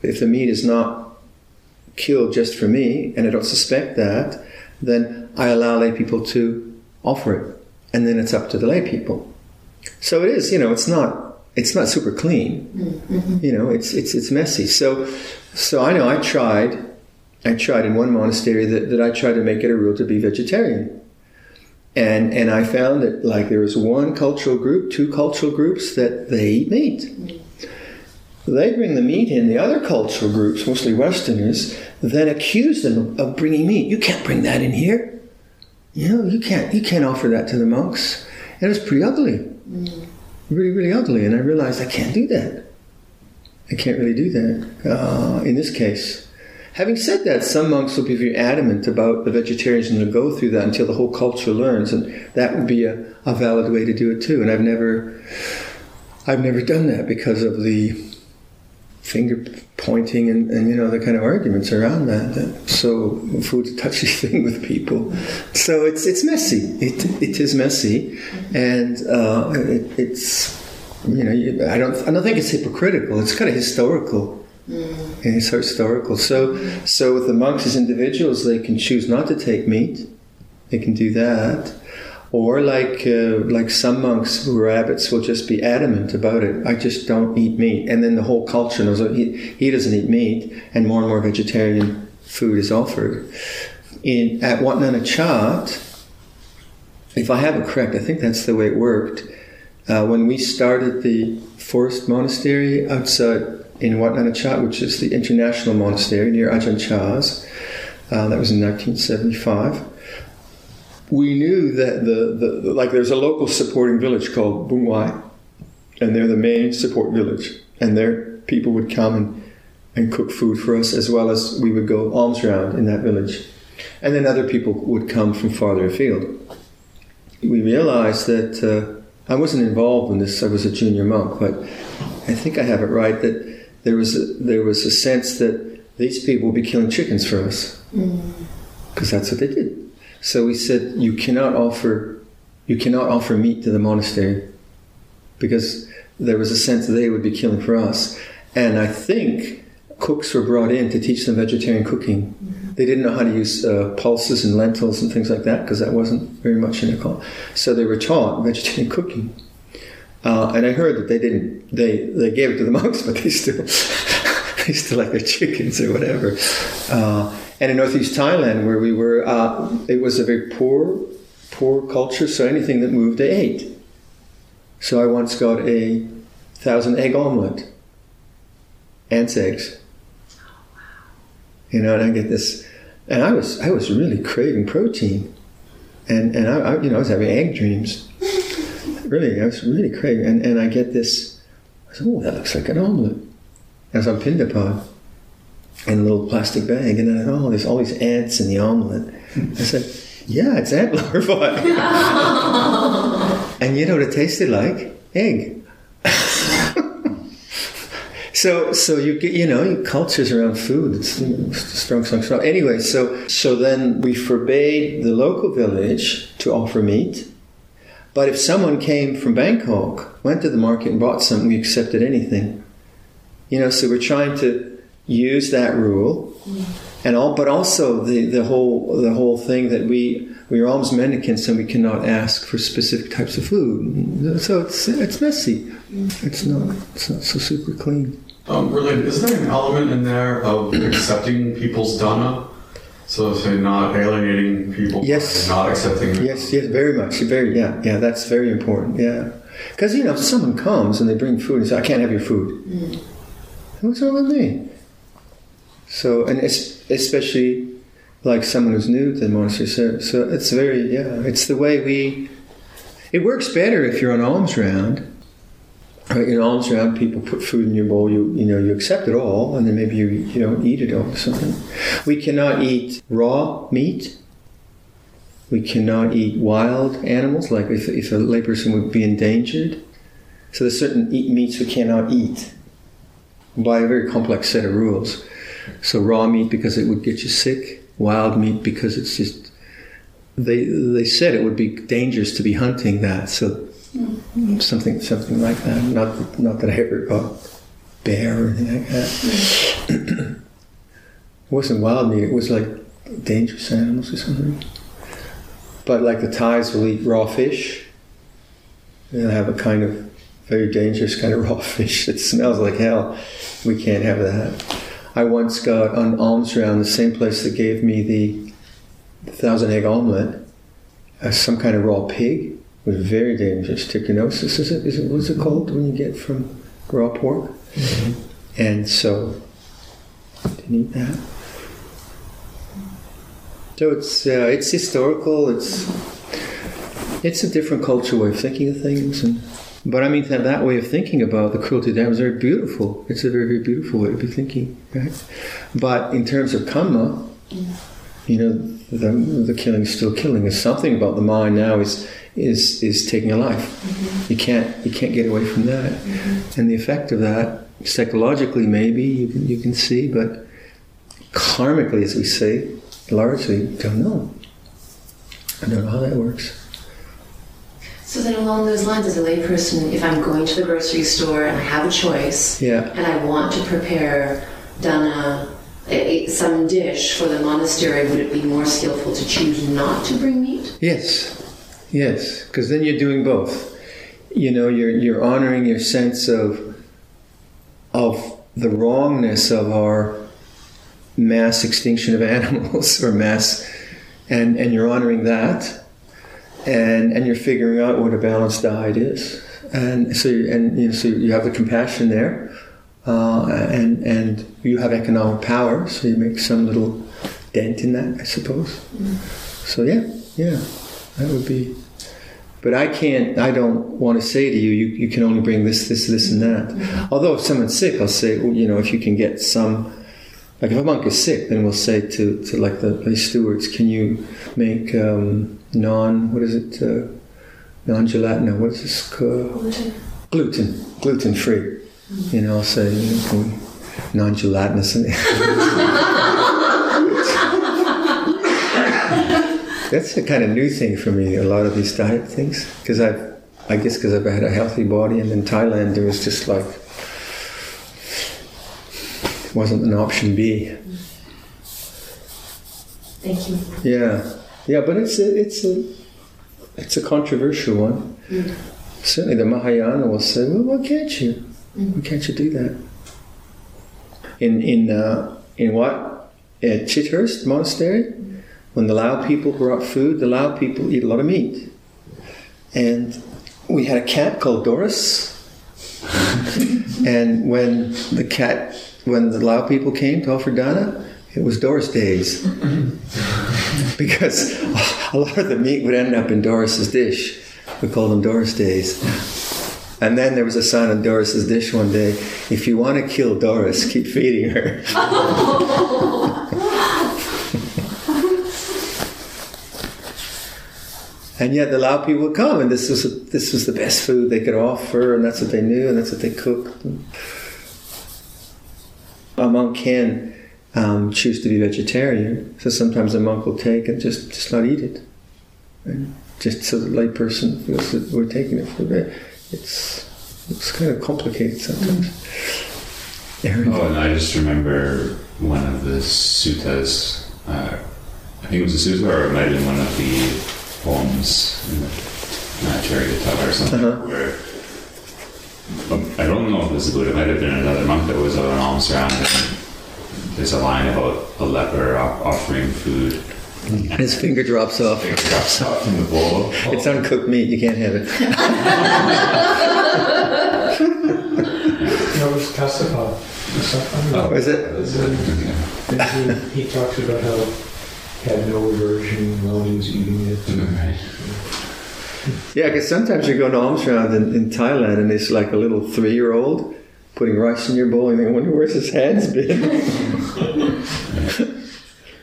if the meat is not killed just for me, and I don't suspect that, then I allow lay people to offer it and then it's up to the lay people. So it is, you know, it's not it's not super clean. Mm-hmm. You know, it's it's it's messy. So so I know I tried I tried in one monastery that, that I tried to make it a rule to be vegetarian. And and I found that like there was one cultural group, two cultural groups that they eat meat. Mm-hmm. They bring the meat in, the other cultural groups, mostly Westerners, then accuse them of bringing meat. You can't bring that in here you know, you can't you can't offer that to the monks. And it was pretty ugly, mm. really really ugly. And I realized I can't do that. I can't really do that uh, in this case. Having said that, some monks will be very adamant about the vegetarians and they'll go through that until the whole culture learns, and that would be a, a valid way to do it too. And I've never, I've never done that because of the finger pointing and, and you know the kind of arguments around that. that so food's a touchy [LAUGHS] thing with people. So it's it's messy. It it is messy, and uh, it, it's you know you, I don't I don't think it's hypocritical. It's kind of historical. And it's historical. So so with the monks as individuals, they can choose not to take meat. They can do that. Or like uh, like some monks who are abbots will just be adamant about it. I just don't eat meat, and then the whole culture knows he, he doesn't eat meat, and more and more vegetarian food is offered. In at Wat Nanachat, if I have it correct, I think that's the way it worked. Uh, when we started the forest monastery outside in Wat Nanachat, which is the international monastery near Ajahn Chah's, uh, that was in 1975 we knew that the, the, like there's a local supporting village called Bungwai, and they're the main support village, and their people would come and, and cook food for us as well as we would go alms round in that village, and then other people would come from farther afield. We realized that uh, I wasn't involved in this; I was a junior monk, but I think I have it right that there was a, there was a sense that these people would be killing chickens for us because mm. that's what they did. So we said, you cannot offer, you cannot offer meat to the monastery because there was a sense that they would be killing for us. And I think cooks were brought in to teach them vegetarian cooking. Mm-hmm. They didn't know how to use uh, pulses and lentils and things like that because that wasn't very much in their call. So they were taught [LAUGHS] vegetarian cooking. Uh, and I heard that they didn't, they, they gave it to the monks, [LAUGHS] but they still, [LAUGHS] they still like their chickens or whatever. Uh, and in northeast Thailand, where we were, uh, it was a very poor, poor culture. So anything that moved, they ate. So I once got a thousand egg omelet, ants' eggs. You know, and I get this, and I was I was really craving protein, and and I, I you know I was having egg dreams. really, I was really craving, and, and I get this. I said, "Oh, that looks like an omelet." As I'm pindapat in a little plastic bag. And then, oh, there's all these ants in the omelet. I said, yeah, it's ant larvae. [LAUGHS] and you know what it tasted like? Egg. [LAUGHS] so, so you get, you know, cultures around food. It's strong, strong, strong. Anyway, so so then we forbade the local village to offer meat. But if someone came from Bangkok, went to the market and bought something, we accepted anything. You know, so we're trying to use that rule, and all, but also the, the whole the whole thing that we we are alms mendicants and we cannot ask for specific types of food. So it's it's messy. It's not it's not so super clean. Um, related, is there an element in there of accepting people's dana? So say not alienating people. Yes. Not accepting. Them. Yes. Yes. Very much. Very. Yeah. Yeah. That's very important. Yeah. Because you know, if someone comes and they bring food and say, "I can't have your food," mm. What's wrong with me? So, and especially like someone who's new to the monastery, so, so it's very, yeah, it's the way we, it works better if you're on alms round. In alms round, people put food in your bowl. You you know you accept it all, and then maybe you you don't eat it all or something. We cannot eat raw meat. We cannot eat wild animals, like if, if a layperson would be endangered. So there's certain eat meats we cannot eat by a very complex set of rules. So raw meat because it would get you sick, wild meat because it's just they they said it would be dangerous to be hunting that. So mm-hmm. something something like that. Not not that I ever got bear or anything like that. Mm-hmm. it wasn't wild meat. It was like dangerous animals or something. But like the Thais will eat raw fish. They'll have a kind of very dangerous kind of [LAUGHS] raw fish that smells like hell. We can't have that. I once got on alms round the same place that gave me the, thousand egg omelet, uh, some kind of raw pig. It was very dangerous. Trichinosis, is it? Is it what's it called when you get from raw pork? Mm-hmm. And so, didn't eat that. So it's uh, it's historical. It's it's a different culture way of thinking of things, and but I mean, that, that way of thinking about the cruelty to is very beautiful. It's a very, very beautiful way to be thinking, right? But in terms of karma, you know, the, the killing is still killing. There's something about the mind now is is is taking a life. You can't you can't get away from that, and the effect of that psychologically maybe you can you can see, but karmically, as we say, largely don't know. I don't know how that works. So then, along those lines, as a layperson, if I'm going to the grocery store and I have a choice, Yeah. and I want to prepare dana, a, some dish for the monastery, would it be more skillful to choose not to bring meat? Yes, yes, because then you're doing both. You know, you're you're honoring your sense of of the wrongness of our mass extinction of [LAUGHS] animals or mass, and and you're honoring that, and and you're figuring out what a balanced diet is, and so you, and you know, so you have the compassion there, uh, and and you have economic power, so you make some little dent in that, I suppose. So yeah, yeah. That would be. But I can't, I don't want to say to you, you, you can only bring this, this, this, and that. Although if someone's sick, I'll say, well, you know, if you can get some, like if a monk is sick, then we'll say to, to like the lay stewards, can you make um, non, what is it, uh, non gelatinous, what is this called? Gluten, gluten free. You know, I'll say, you know, non gelatinous. [LAUGHS] That's a kind of new thing for me. A lot of these diet things, because I've, I guess, because I've had a healthy body, and in Thailand there was just like wasn't an option B. Thank you. Yeah, yeah, but it's a, it's a, it's a controversial one. Certainly, the Mahayana will say, "Well, why can't you? Why can't you do that?" In in uh, in what at Chithurst Monastery, when the Lao people brought food, the Lao people eat a lot of meat, and we had a cat called Doris. [LAUGHS] and when the cat, when the Lao people came to offer dana, it was Doris days [LAUGHS] because [LAUGHS] a lot of the meat would end up in Doris's dish. We call them Doris days. And then there was a sign on Doris's dish one day: "If you want to kill Doris, keep feeding her." [LAUGHS] And yet the Lao people would come, and this was this was the best food they could offer, and that's what they knew, and that's what they cooked. A monk can um, choose to be vegetarian, so sometimes a monk will take and just just not eat it, and just so the layperson feels that we're taking it for that. It's it's kind of complicated sometimes. Aaron? Oh, and I just remember one of the suttas. Uh, I think it was a sutta, or it might have been one of the poems in the uh, Charyavatara or something, Uh-huh. where um, I don't know if this is Buddha. It might have been another monk that was on an alms round. And there's a line about a leper offering food. His finger drops off. It drops off in the bowl. It's uncooked meat. You can't have it. No, it's Kassapa. Oh, is it? And he, he talks about how he had no aversion while he was eating it. Right. Yeah, because sometimes you go to alms round in, in Thailand and it's like a little three year old putting rice in your bowl and you wonder where's his hands been.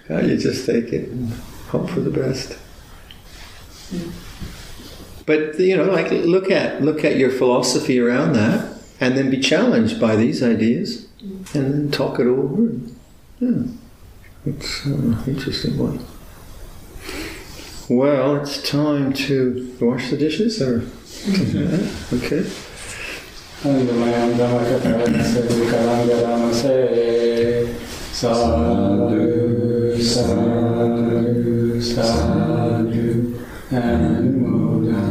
Yeah, you just take it and hope for the best. But you know, like look at look at your philosophy around that, and then be challenged by these ideas, and then talk it over. Yeah, it's an interesting one. Well, it's time to wash the dishes, or [LAUGHS] okay. Sadhu Sadhu Sadhu Anumodamaya